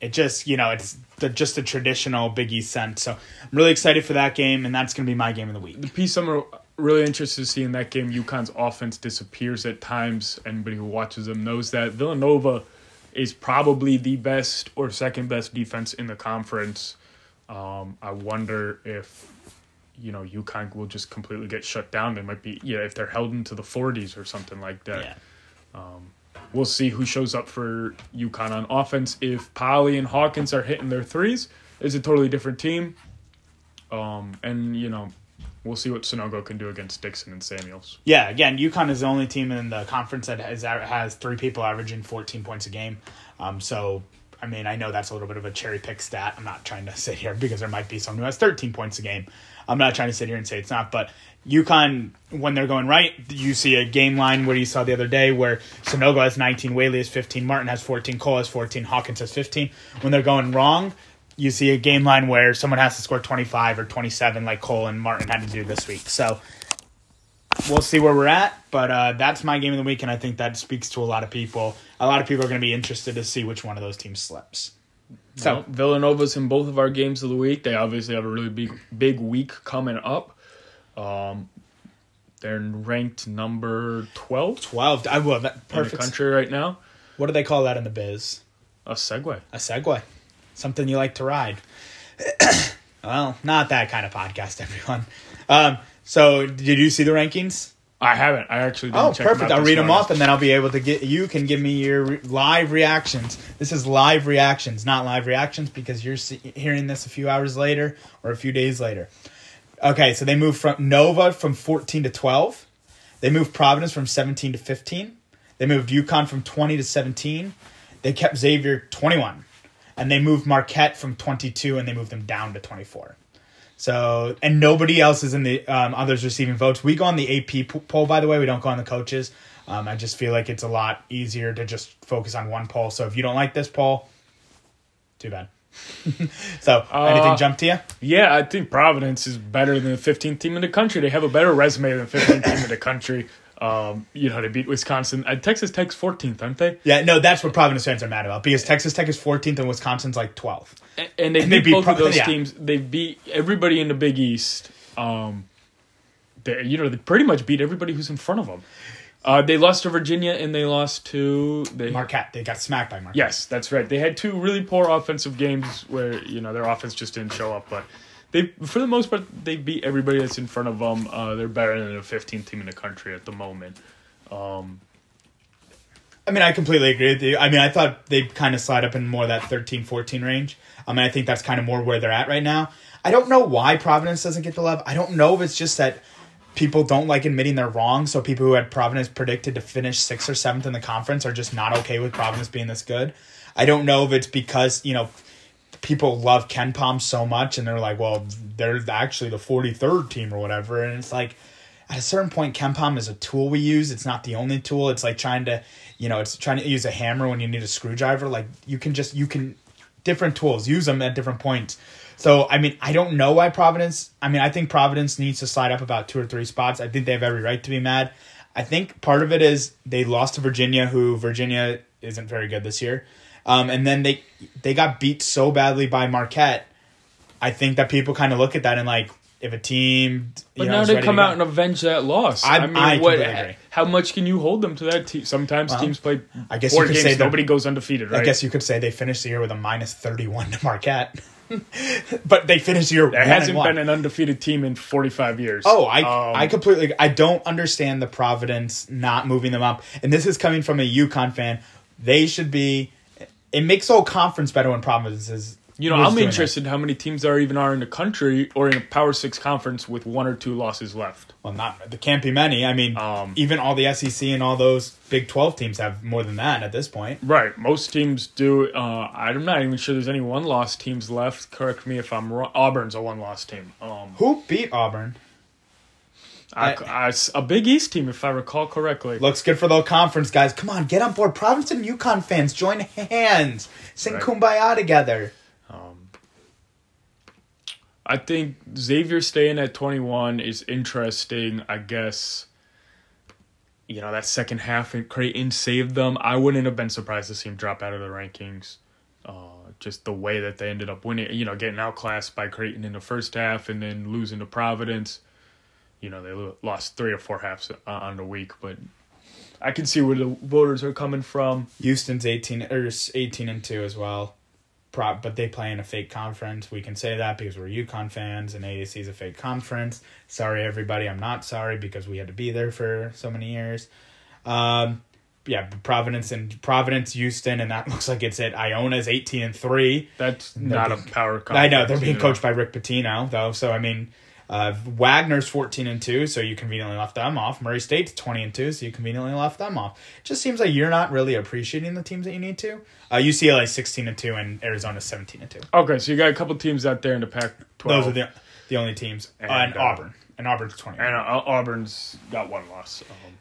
It just you know it's the, just the traditional Big East sense. So I'm really excited for that game, and that's going to be my game of the week. The piece I'm really interested to see in that game, UConn's offense disappears at times. Anybody who watches them knows that Villanova is probably the best or second best defense in the conference. Um, I wonder if you know UConn will just completely get shut down. They might be yeah if they're held into the 40s or something like that. Yeah. We'll see who shows up for UConn on offense. If Polley and Hawkins are hitting their threes, it's a totally different team. Um, and you know, we'll see what Sanogo can do against Dixon and Samuels. Yeah, again, UConn is the only team in the conference that has has three people averaging 14 points a game. Um, so, I mean, I know that's a little bit of a cherry pick stat. I'm not trying to sit here because there might be someone who has 13 points a game. I'm not trying to sit here and say it's not, but UConn, when they're going right, you see a game line where you saw the other day where Sanogo has 19, Whaley has 15, Martin has 14, Cole has 14, Hawkins has 15. When they're going wrong, you see a game line where someone has to score 25 or 27 like Cole and Martin had to do this week. So we'll see where we're at, but uh, that's my game of the week, and I think that speaks to a lot of people. A lot of people are going to be interested to see which one of those teams slips. So Well, Villanova's in both of our games of the week. They obviously have a really big big week coming up. Um, they're ranked number twelve 12. I will. That, in the perfect. country right now. What do they call that in the biz? A segue. A Segway. Something you like to ride. well, not that kind of podcast, everyone. Um, so, did you see the rankings? I haven't. I actually didn't Oh, check them perfect. I'll read them off, and then I'll be able to get. You can give me your re- live reactions. This is live reactions, not live reactions, because you're see- hearing this a few hours later or a few days later. Okay, so they moved from Nova from 14 to 12. They moved Providence from 17 to 15. They moved UConn from 20 to 17. They kept Xavier 21. And they moved Marquette from 22 and they moved them down to 24. So, and nobody else is in the um, others receiving votes. We go on the AP poll, by the way. We don't go on the coaches. Um, I just feel like it's a lot easier to just focus on one poll. So if you don't like this poll, too bad. so, anything Uh, jump to you? Yeah, I think Providence is better than the 15th team in the country. They have a better resume than the 15th team in the country. Um, you know, they beat Wisconsin. Uh, Texas Tech's 14th, aren't they? Yeah, no, that's what Providence fans are mad about because Texas Tech is 14th and Wisconsin's like 12th. A- And they And they beat beat both Pro- of those yeah. teams. They beat everybody in the Big East. Um, they, you know, they pretty much beat everybody who's in front of them. Uh, they lost to Virginia and they lost to they, Marquette, they got smacked by Marquette. Yes, that's right. They had two really poor offensive games where you know their offense just didn't show up, but they, for the most part, they beat everybody that's in front of them. Uh, they're better than the 15th team in the country at the moment. Um, I mean, I completely agree with you. I mean, I thought they'd kind of slide up in more that 13 14 range. I mean, I think that's kind of more where they're at right now. I don't know why Providence doesn't get the love. I don't know if it's just that people don't like admitting they're wrong. So people who had Providence predicted to finish sixth or seventh in the conference are just not okay with Providence being this good. I don't know if it's because, you know, people love KenPom so much and they're like, well, they're actually the 43rd team or whatever. And it's like, at a certain point, KenPom is a tool we use. It's not the only tool. It's like trying to, you know, it's trying to use a hammer when you need a screwdriver. Like you can just, you can, different tools, use them at different points. So, I mean, I don't know why Providence, I mean, I think Providence needs to slide up about two or three spots. I think they have every right to be mad. I think part of it is they lost to Virginia, who Virginia isn't very good this year. Um, and then they they got beat so badly by Marquette. I think that people kind of look at that and like, if a team, you but know, now they come out and avenge that loss. I- I, mean, I what? agree. How much can you hold them to that team? Sometimes Well, teams play. I guess four you could games, say that- nobody goes undefeated, right? I guess you could say they finished the year with a minus 31 to Marquette. but they finished the year there hasn't been an undefeated team in 45 years. Oh, I Um, I completely I don't understand the Providence not moving them up. And this is coming from a UConn fan. They should be it makes all conference better when Providence is You know, I'm interested how many teams there even are in the country or in a Power Six conference with one or two losses left. Well, not there can't be many. I mean, Um, even all the SEC and all those Big 12 teams have more than that at this point. Right, most teams do. Uh, I'm not even sure there's any one loss teams left. Correct me if I'm wrong. Auburn's a one loss team. Um, Who beat Auburn? I, I- I- a Big East team, if I recall correctly. Looks good for the conference, guys. Come on, get on board. Providence and UConn fans, join hands. Sing Right. kumbaya together. I think Xavier staying at 21 is interesting. I guess, you know, that second half and Creighton saved them. I wouldn't have been surprised to see him drop out of the rankings. Uh, just the way that they ended up winning, you know, getting outclassed by Creighton in the first half and then losing to Providence. You know, they lost three or four halves uh, on the week, but I can see where the voters are coming from. Houston's 18 or 18 and 2 as well. Prop, but they play in a fake conference. We can say that because we're UConn fans and AAC is a fake conference. Sorry, everybody. I'm not sorry because we had to be there for so many years. Um, yeah, Providence and Providence, Houston, and that looks like it's at Iona's eighteen and three. That's not a big- power. I know they're being coached by Rick Pitino though, so I mean, uh, Wagner's fourteen and two, so you conveniently left them off. Murray State's twenty and two, so you conveniently left them off. It Just seems like you're not really appreciating the teams that you need to. Uh, UCLA sixteen and two, and Arizona seventeen and two. Okay, so you got a couple teams out there in the Pac-12. Those are the the only teams, And, uh, and Auburn, and Auburn's twenty. and uh, Auburn's got one loss. Um,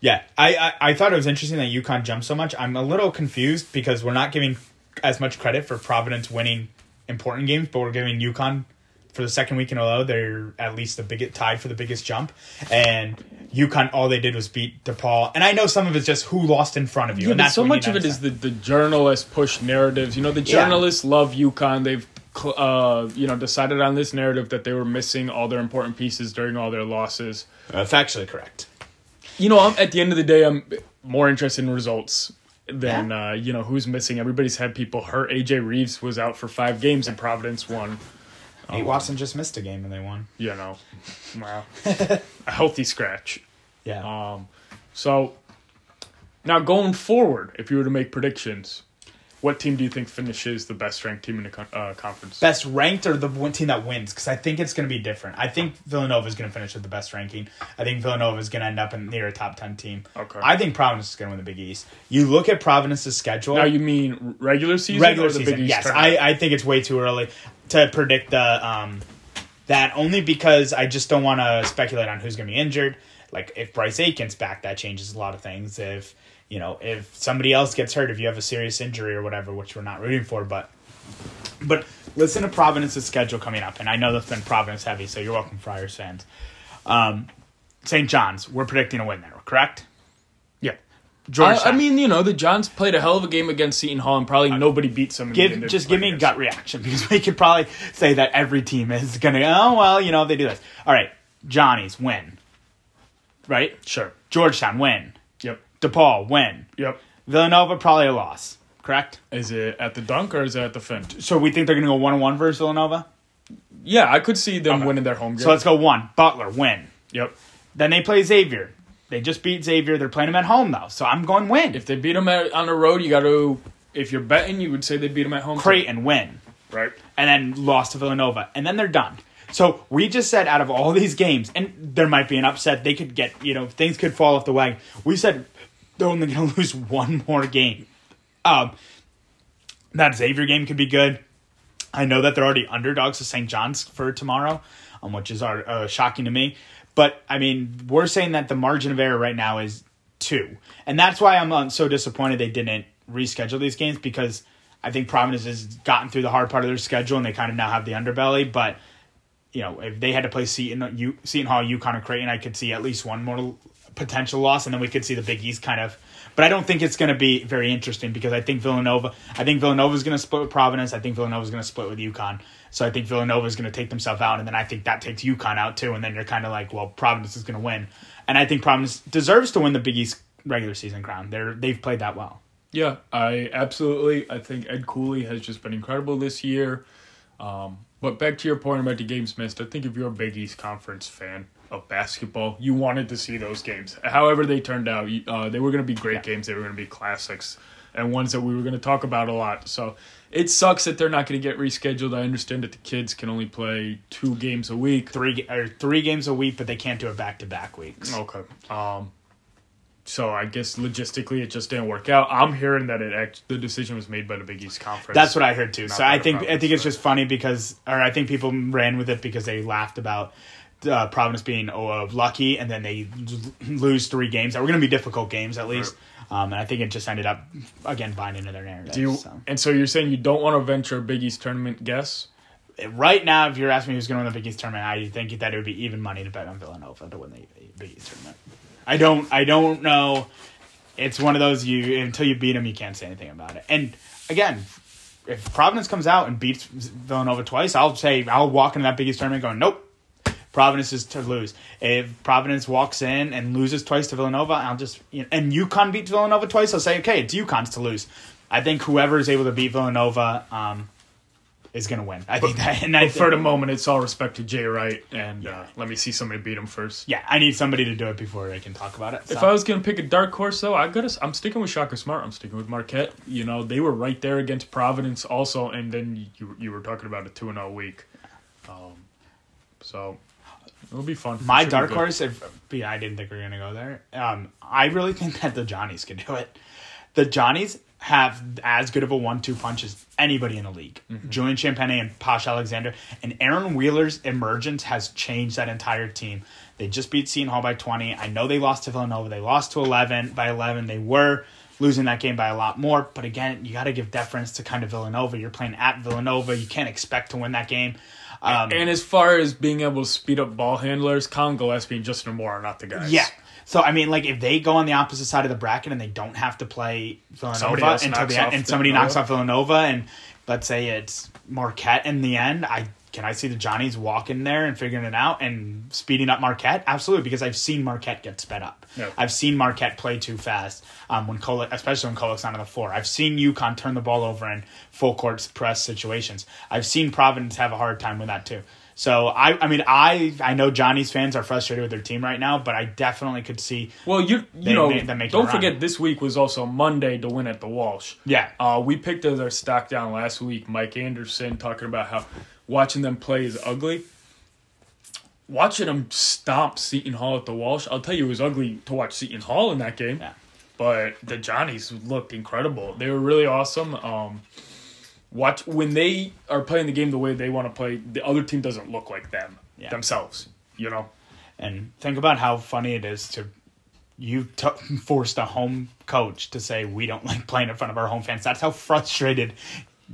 Yeah, I, I I thought it was interesting that UConn jumped so much. I'm a little confused because we're not giving as much credit for Providence winning important games, but we're giving UConn for the second week in a row. They're at least the biggest tied for the biggest jump, and UConn all they did was beat DePaul. And I know some of it's just who lost in front of you, Yeah, and that's so much of it is the, the journalists push narratives. You know, the Yeah. journalists love UConn. They've uh, you know decided on this narrative that they were missing all their important pieces during all their losses. That's actually correct. You know, I'm, at the end of the day, I'm more interested in results than Yeah. uh, you know who's missing. Everybody's had people hurt. AJ Reeves was out for five games, and Providence won. Nate Watson just missed a game and they won. You know, wow, a healthy scratch. Yeah, Um, so now going forward, if you were to make predictions, what team do you think finishes the best ranked team in the uh, conference? best ranked or the one team that wins? Because I think it's going to be different. I think Villanova is going to finish with the best ranking. I think Villanova is going to end up in near a top ten team. Okay. I think Providence is going to win the Big East. You look at Providence's schedule. Now you mean regular season? regular or the season. Big East yes, tournament? I, I think it's way too early to predict the um that only because I just don't want to speculate on who's going to be injured. Like if Bryce Aiken's back, that changes a lot of things. If you know if somebody else gets hurt, if you have a serious injury or whatever, which we're not rooting for, but but listen to Providence's schedule coming up, and I know that's been Providence heavy, so you're welcome, Friars fans. Um, St. John's, we're predicting a win there, correct? yeah. I, Georgetown. I mean, you know, the Johns played a hell of a game against Seton Hall, and probably nobody beats them. in the game give they just played give me a gut reaction because we could probably say that every team is gonna oh well you know they do this all right Johnny's win right Sure. Georgetown win Yep. DePaul win Yep. Villanova probably a loss correct Is it at the dunk or is it at the fin? so we think they're gonna go one on one versus Villanova Yeah, I could see them Okay. winning their home game. so let's go one Butler win Yep. then they play Xavier they just beat Xavier they're playing them at home though so I'm going win If they beat them at, on the road, you got to. If you're betting, you would say they beat them at home. too. Creighton win right? and then lost to Villanova, and then they're done. So we just said out of all these games, and there might be an upset. They could get, you know, things could fall off the wagon. We said they're only going to lose one more game. Um, that Xavier game could be good. I know that they're already underdogs to St. John's for tomorrow, um, which is uh, uh, shocking to me. But I mean, we're saying that the margin of error right now is two, and that's why I'm uh, so disappointed they didn't reschedule these games because I think Providence has gotten through the hard part of their schedule and they kind of now have the underbelly. But you know, if they had to play Seton, U, Seton Hall, UConn, or Creighton, I could see at least one more potential loss, and then we could see the Big East kind of. But I don't think it's going to be very interesting because I think Villanova. I think Villanova is going to split with Providence. I think Villanova is going to split with UConn. So I think Villanova is going to take themselves out, and then I think that takes UConn out too. And then you're kind of like, well, Providence is going to win, and I think Providence deserves to win the Big East regular season crown. They're they've played that well. Yeah, I absolutely. I think Ed Cooley has just been incredible this year. Um, but back to your point about the games missed, I think if you're a Big East Conference fan of basketball, you wanted to see those games. However they turned out, uh, they were going to be great games. They were going to be classics and ones that we were going to talk about a lot. So it sucks that they're not going to get rescheduled. I understand that the kids can only play two games a week. Three or three games a week, but they can't do it back to back weeks. Okay. Um, so I guess logistically it just didn't work out. I'm hearing that it act- the decision was made by the Big East Conference. That's what I heard too. Not So I think I think it's just funny because, or I think people ran with it because they laughed about uh, Providence being oh, lucky, and then they lose three games that were going to be difficult games at least. Um, and I think it just ended up again buying into their narrative. Do you, so. And so you're saying you don't want to venture a Big East tournament guess? Right now, if you're asking me who's going to win the Big East tournament, I think that it would be even money to bet on Villanova to win the Big East tournament. I don't. I don't know. It's one of those you until you beat them, you can't say anything about it. And again, if Providence comes out and beats Villanova twice, I'll say I'll walk into that Big East tournament going, nope. Providence is to lose. If Providence walks in and loses twice to Villanova, I'll just you know, and UConn beats Villanova twice, I'll say okay, it's UConn's to lose. I think whoever is able to beat Villanova, um, is going to win. I think that, and I But for the moment, it's all respect to Jay Wright, and uh, let me see somebody beat him first. yeah, I need somebody to do it before I can talk about it. If. I was gonna pick a dark horse, though, I gotta. I'm sticking with Shaka Smart. I'm sticking with Marquette. You know, they were right there against Providence, also, and then you you were talking about a two and zero week. Um, so it'll be fun. My Should dark horse, if yeah, I didn't think we were gonna go there. Um, I really think that the Johnnies can do it. The Johnnies have as good of a one-two punch as anybody in the league. Mm-hmm. Julian Champagnie and Posh Alexander and Aaron Wheeler's emergence has changed that entire team. They just beat Seton Hall by twenty. I know they lost to Villanova. They lost to eleven by eleven. They were losing that game by a lot more. But again, you got to give deference to kind of Villanova. You're playing at Villanova. You can't expect to win that game. Um, And as far as being able to speed up ball handlers, Collin Gillespie and Justin Moore are not the guys. Yeah. So I mean, like if they go on the opposite side of the bracket and they don't have to play Villanova until the end, and somebody Villanova. knocks off Villanova, and let's say it's Marquette in the end, I can I see the Johnnies walking there and figuring it out and speeding up Marquette? Absolutely, because I've seen Marquette get sped up. Yeah. I've seen Marquette play too fast. Um, when Kolek, especially when Kolek's not on the floor, I've seen UConn turn the ball over in full court press situations. I've seen Providence have a hard time with that too. So I, I mean, I, I know Johnny's fans are frustrated with their team right now, but I definitely could see. Well, you you They- know, they- don't run. forget this week was also Monday to win at the Walsh. Yeah. Uh, we picked as our stock down last week. Mike Anderson talking about how watching them play is ugly. Watching them stomp Seton Hall at the Walsh, I'll tell you, it was ugly to watch Seton Hall in that game. Yeah. But the Johnnies looked incredible. They were really awesome. Um, watch when they are playing the game the way they want to play. The other team doesn't look like them Yeah. themselves. You know. And think about how funny it is to you t- forced a home coach to say we don't like playing in front of our home fans. That's how frustrated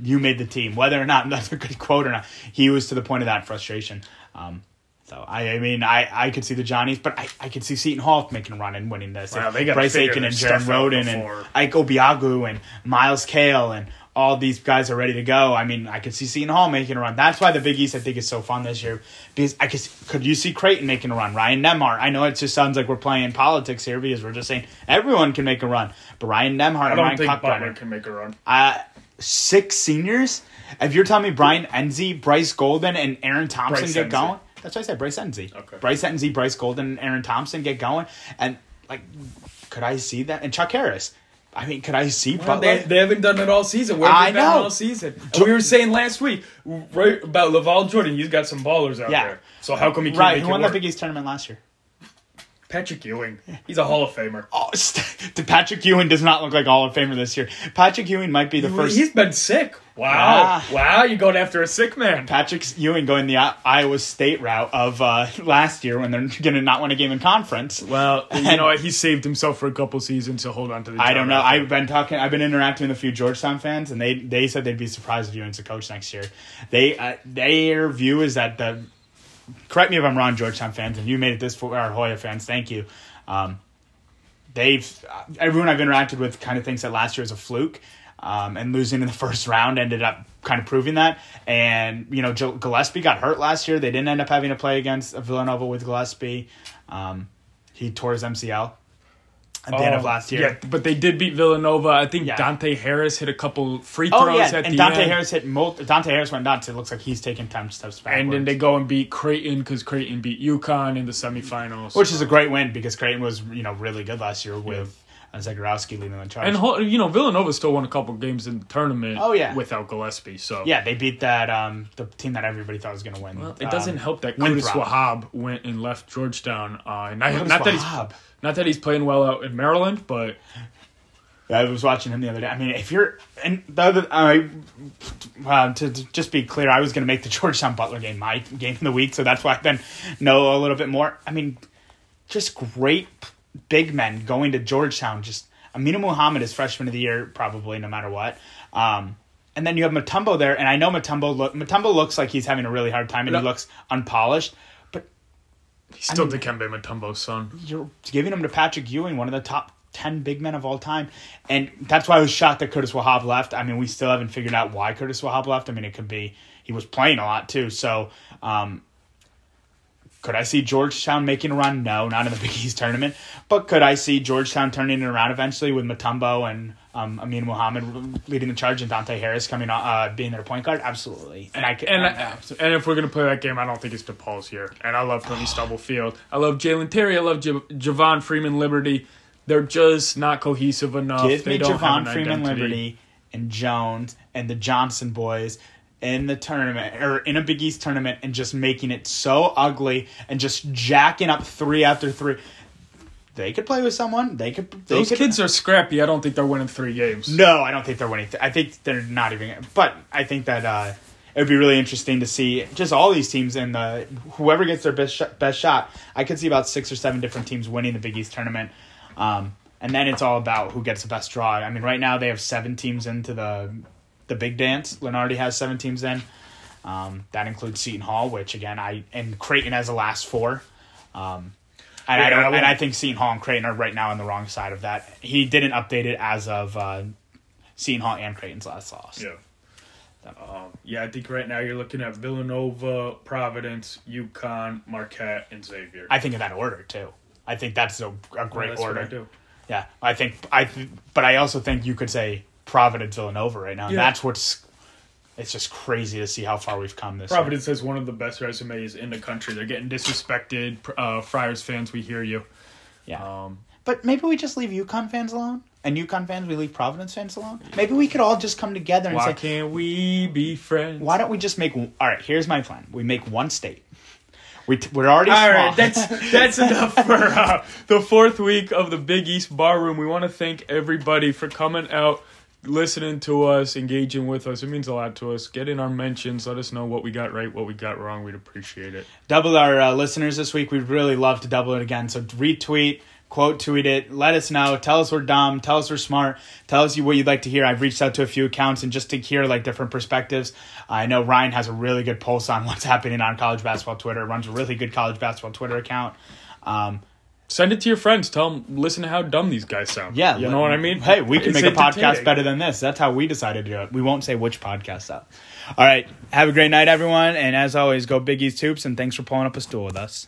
you made the team, whether or not that's a good quote or not. He was to the point of that frustration. Um, so I, I mean, I, I could see the Johnnies, but I, I could see Seton Hall making a run and winning this. Wow, And they gotta Bryce Aiken and Jaron Rhoden and Ike Obiagu and Myles Cale and all these guys are ready to go. I mean, I could see Seton Hall making a run. That's why the Big East I think is so fun this year because I could could you see Creighton making a run? Ryan Nembhard. I know it just sounds like we're playing politics here because we're just saying everyone can make a run, but Ryan Nembhard I don't Ryan think Butler can make a run. uh, six seniors. If you're telling me Brian Nze, Bryce Golden, and Aaron Thompson Bryce get Nze. going, that's why I said Bryce Nze. Okay. Bryce Nze, Bryce Golden, and Aaron Thompson get going, and like, could I see that? And Chuck Harris. I mean, could I see Well, Butler? they, they haven't done it all season. Where have I know. all season? And we were saying last week, right about LaVall Jordan. He's got some ballers out Yeah. there. So how come he can't right, who won the? Big East tournament last year? Patrick Ewing. He's a Hall of Famer. Oh, st- Patrick Ewing does not look like a Hall of Famer this year. Patrick Ewing might be the first. He's been sick. Wow. Ah. Wow, you're going after a sick man. Patrick Ewing going the Iowa State route of uh, last year when they're going to not win a game in conference. Well, you know what? He saved himself for a couple seasons, so hold on to the I don't know. after. I've been talking. I've been interacting with a few Georgetown fans, and they they said they'd be surprised if Ewing's a coach next year. They uh, their view is that the. Correct me if I'm wrong, Georgetown fans, and you made it this for our Hoya fans. Thank you. Um, they've uh, everyone I've interacted with kind of thinks that last year was a fluke, um, and losing in the first round ended up kind of proving that. And you know, Gillespie got hurt last year. They didn't end up having to play against Villanova with Gillespie. Um, he tore his MCL at the end of Oh, last year. Yeah, but they did beat Villanova. I think Yeah. Dante Harris hit a couple free oh, throws Oh yeah, at and the Dante end. Harris hit. Dante Harris went nuts. It looks like he's taking ten steps backwards. And then they go and beat Creighton because Creighton beat UConn in the semifinals. which is a great win because Creighton was you know really good last year with uh, Zegarowski leading the charge. and you know Villanova still won a couple games in the tournament. Oh, yeah. without Gillespie. So yeah, they beat that um the team that everybody thought was going to win. Well, it doesn't Um, help that Curtis Winthrop. Wahab went and left Georgetown. Uh, and not, not that he's Wahab. not that he's playing well out in Maryland, but I was watching him the other day. I mean, if you're and the other, I uh, to, to just be clear, I was going to make the Georgetown Butler game my game of the week, so that's why I then know a little bit more. I mean, just great big men going to Georgetown. Just Aminu Mohammed is freshman of the year, probably no matter what. Um, and then you have Mutombo there, and I know Mutombo look Mutombo looks like he's having a really hard time, and he looks unpolished. But he's still mean- Dikembe Mutombo's son. you're giving him to Patrick Ewing, one of the top 10 big men of all time. And that's why I was shocked that Qudus Wahab left. I mean, we still haven't figured out why Qudus Wahab left. I mean, it could be he was playing a lot too. So, um, Could I see Georgetown making a run? No, not in the Big East tournament. But could I see Georgetown turning it around eventually with Mutombo and um, Amin Mohammed leading the charge and Dante Harris coming on, uh, being their point guard? Absolutely. And I can, And, and if we're gonna play that game, I don't think it's DePaul's here. And I love Tony Stubblefield. I love Jalen Terry. I love J- Javon Freeman Liberty. They're just not cohesive enough. give they me don't have Javon an Freeman identity. Liberty and Jones and the Johnson boys in the tournament or in a Big East tournament and just making it so ugly and just jacking up three after three. They could play with someone. They could. They Those could, kids are scrappy. I don't think they're winning three games. No, I don't think they're winning. I think they're not even. But I think that uh, it would be really interesting to see just all these teams and the whoever gets their best sh- best shot. I could see about six or seven different teams winning the Big East tournament, um, and then it's all about who gets the best draw. I mean, right now they have seven teams into the the big dance. Lunardi has seven teams in. Um, that includes Seton Hall, which again I and Creighton has the last four. Um, and I Yeah, I don't, and I think Seton Hall and Creighton are right now on the wrong side of that. He didn't update it as of uh, Seton Hall and Creighton's last loss. Yeah. Um, yeah, I think right now you're looking at Villanova, Providence, UConn, Marquette, and Xavier. I think in that order too. I think that's a, a great That's order. what I do. Yeah, I think I, th- but I also think you could say Providence, Villanova right now. And that's what's. It's just crazy to see how far we've come this. year. Providence has one of the best resumes in the country. They're getting disrespected. Uh, Friars fans, we hear you. Yeah, Um, but maybe we just leave UConn fans alone, and UConn fans we leave Providence fans alone. Maybe we could all just come together and why say, can't we be friends? why don't we just make? All right, here's my plan. We make one state. We t- we're already All small. right, that's that's enough for uh, the fourth week of the Big East Barroom. We want to thank everybody for coming out, listening to us, engaging with us. It means a lot to us. Get in our mentions. Let us know what we got right, what we got wrong. We'd appreciate it. double our uh, listeners this week. We'd really love to double it again. So retweet, quote tweet it. Let us know. Tell us we're dumb. Tell us we're smart. Tell us you what you'd like to hear. I've reached out to a few accounts and just to hear like different perspectives. I know Ryan has a really good pulse on what's happening on college basketball Twitter. Runs a really good college basketball Twitter account. Um, Send it to your friends. Tell them, listen to how dumb these guys sound. yeah, you know what I mean. Hey, we can It's make a podcast better than this. That's how we decided to do it. We won't say which podcast though. All right, have a great night, everyone, and as always, go Big East hoops, and thanks for pulling up a stool with us.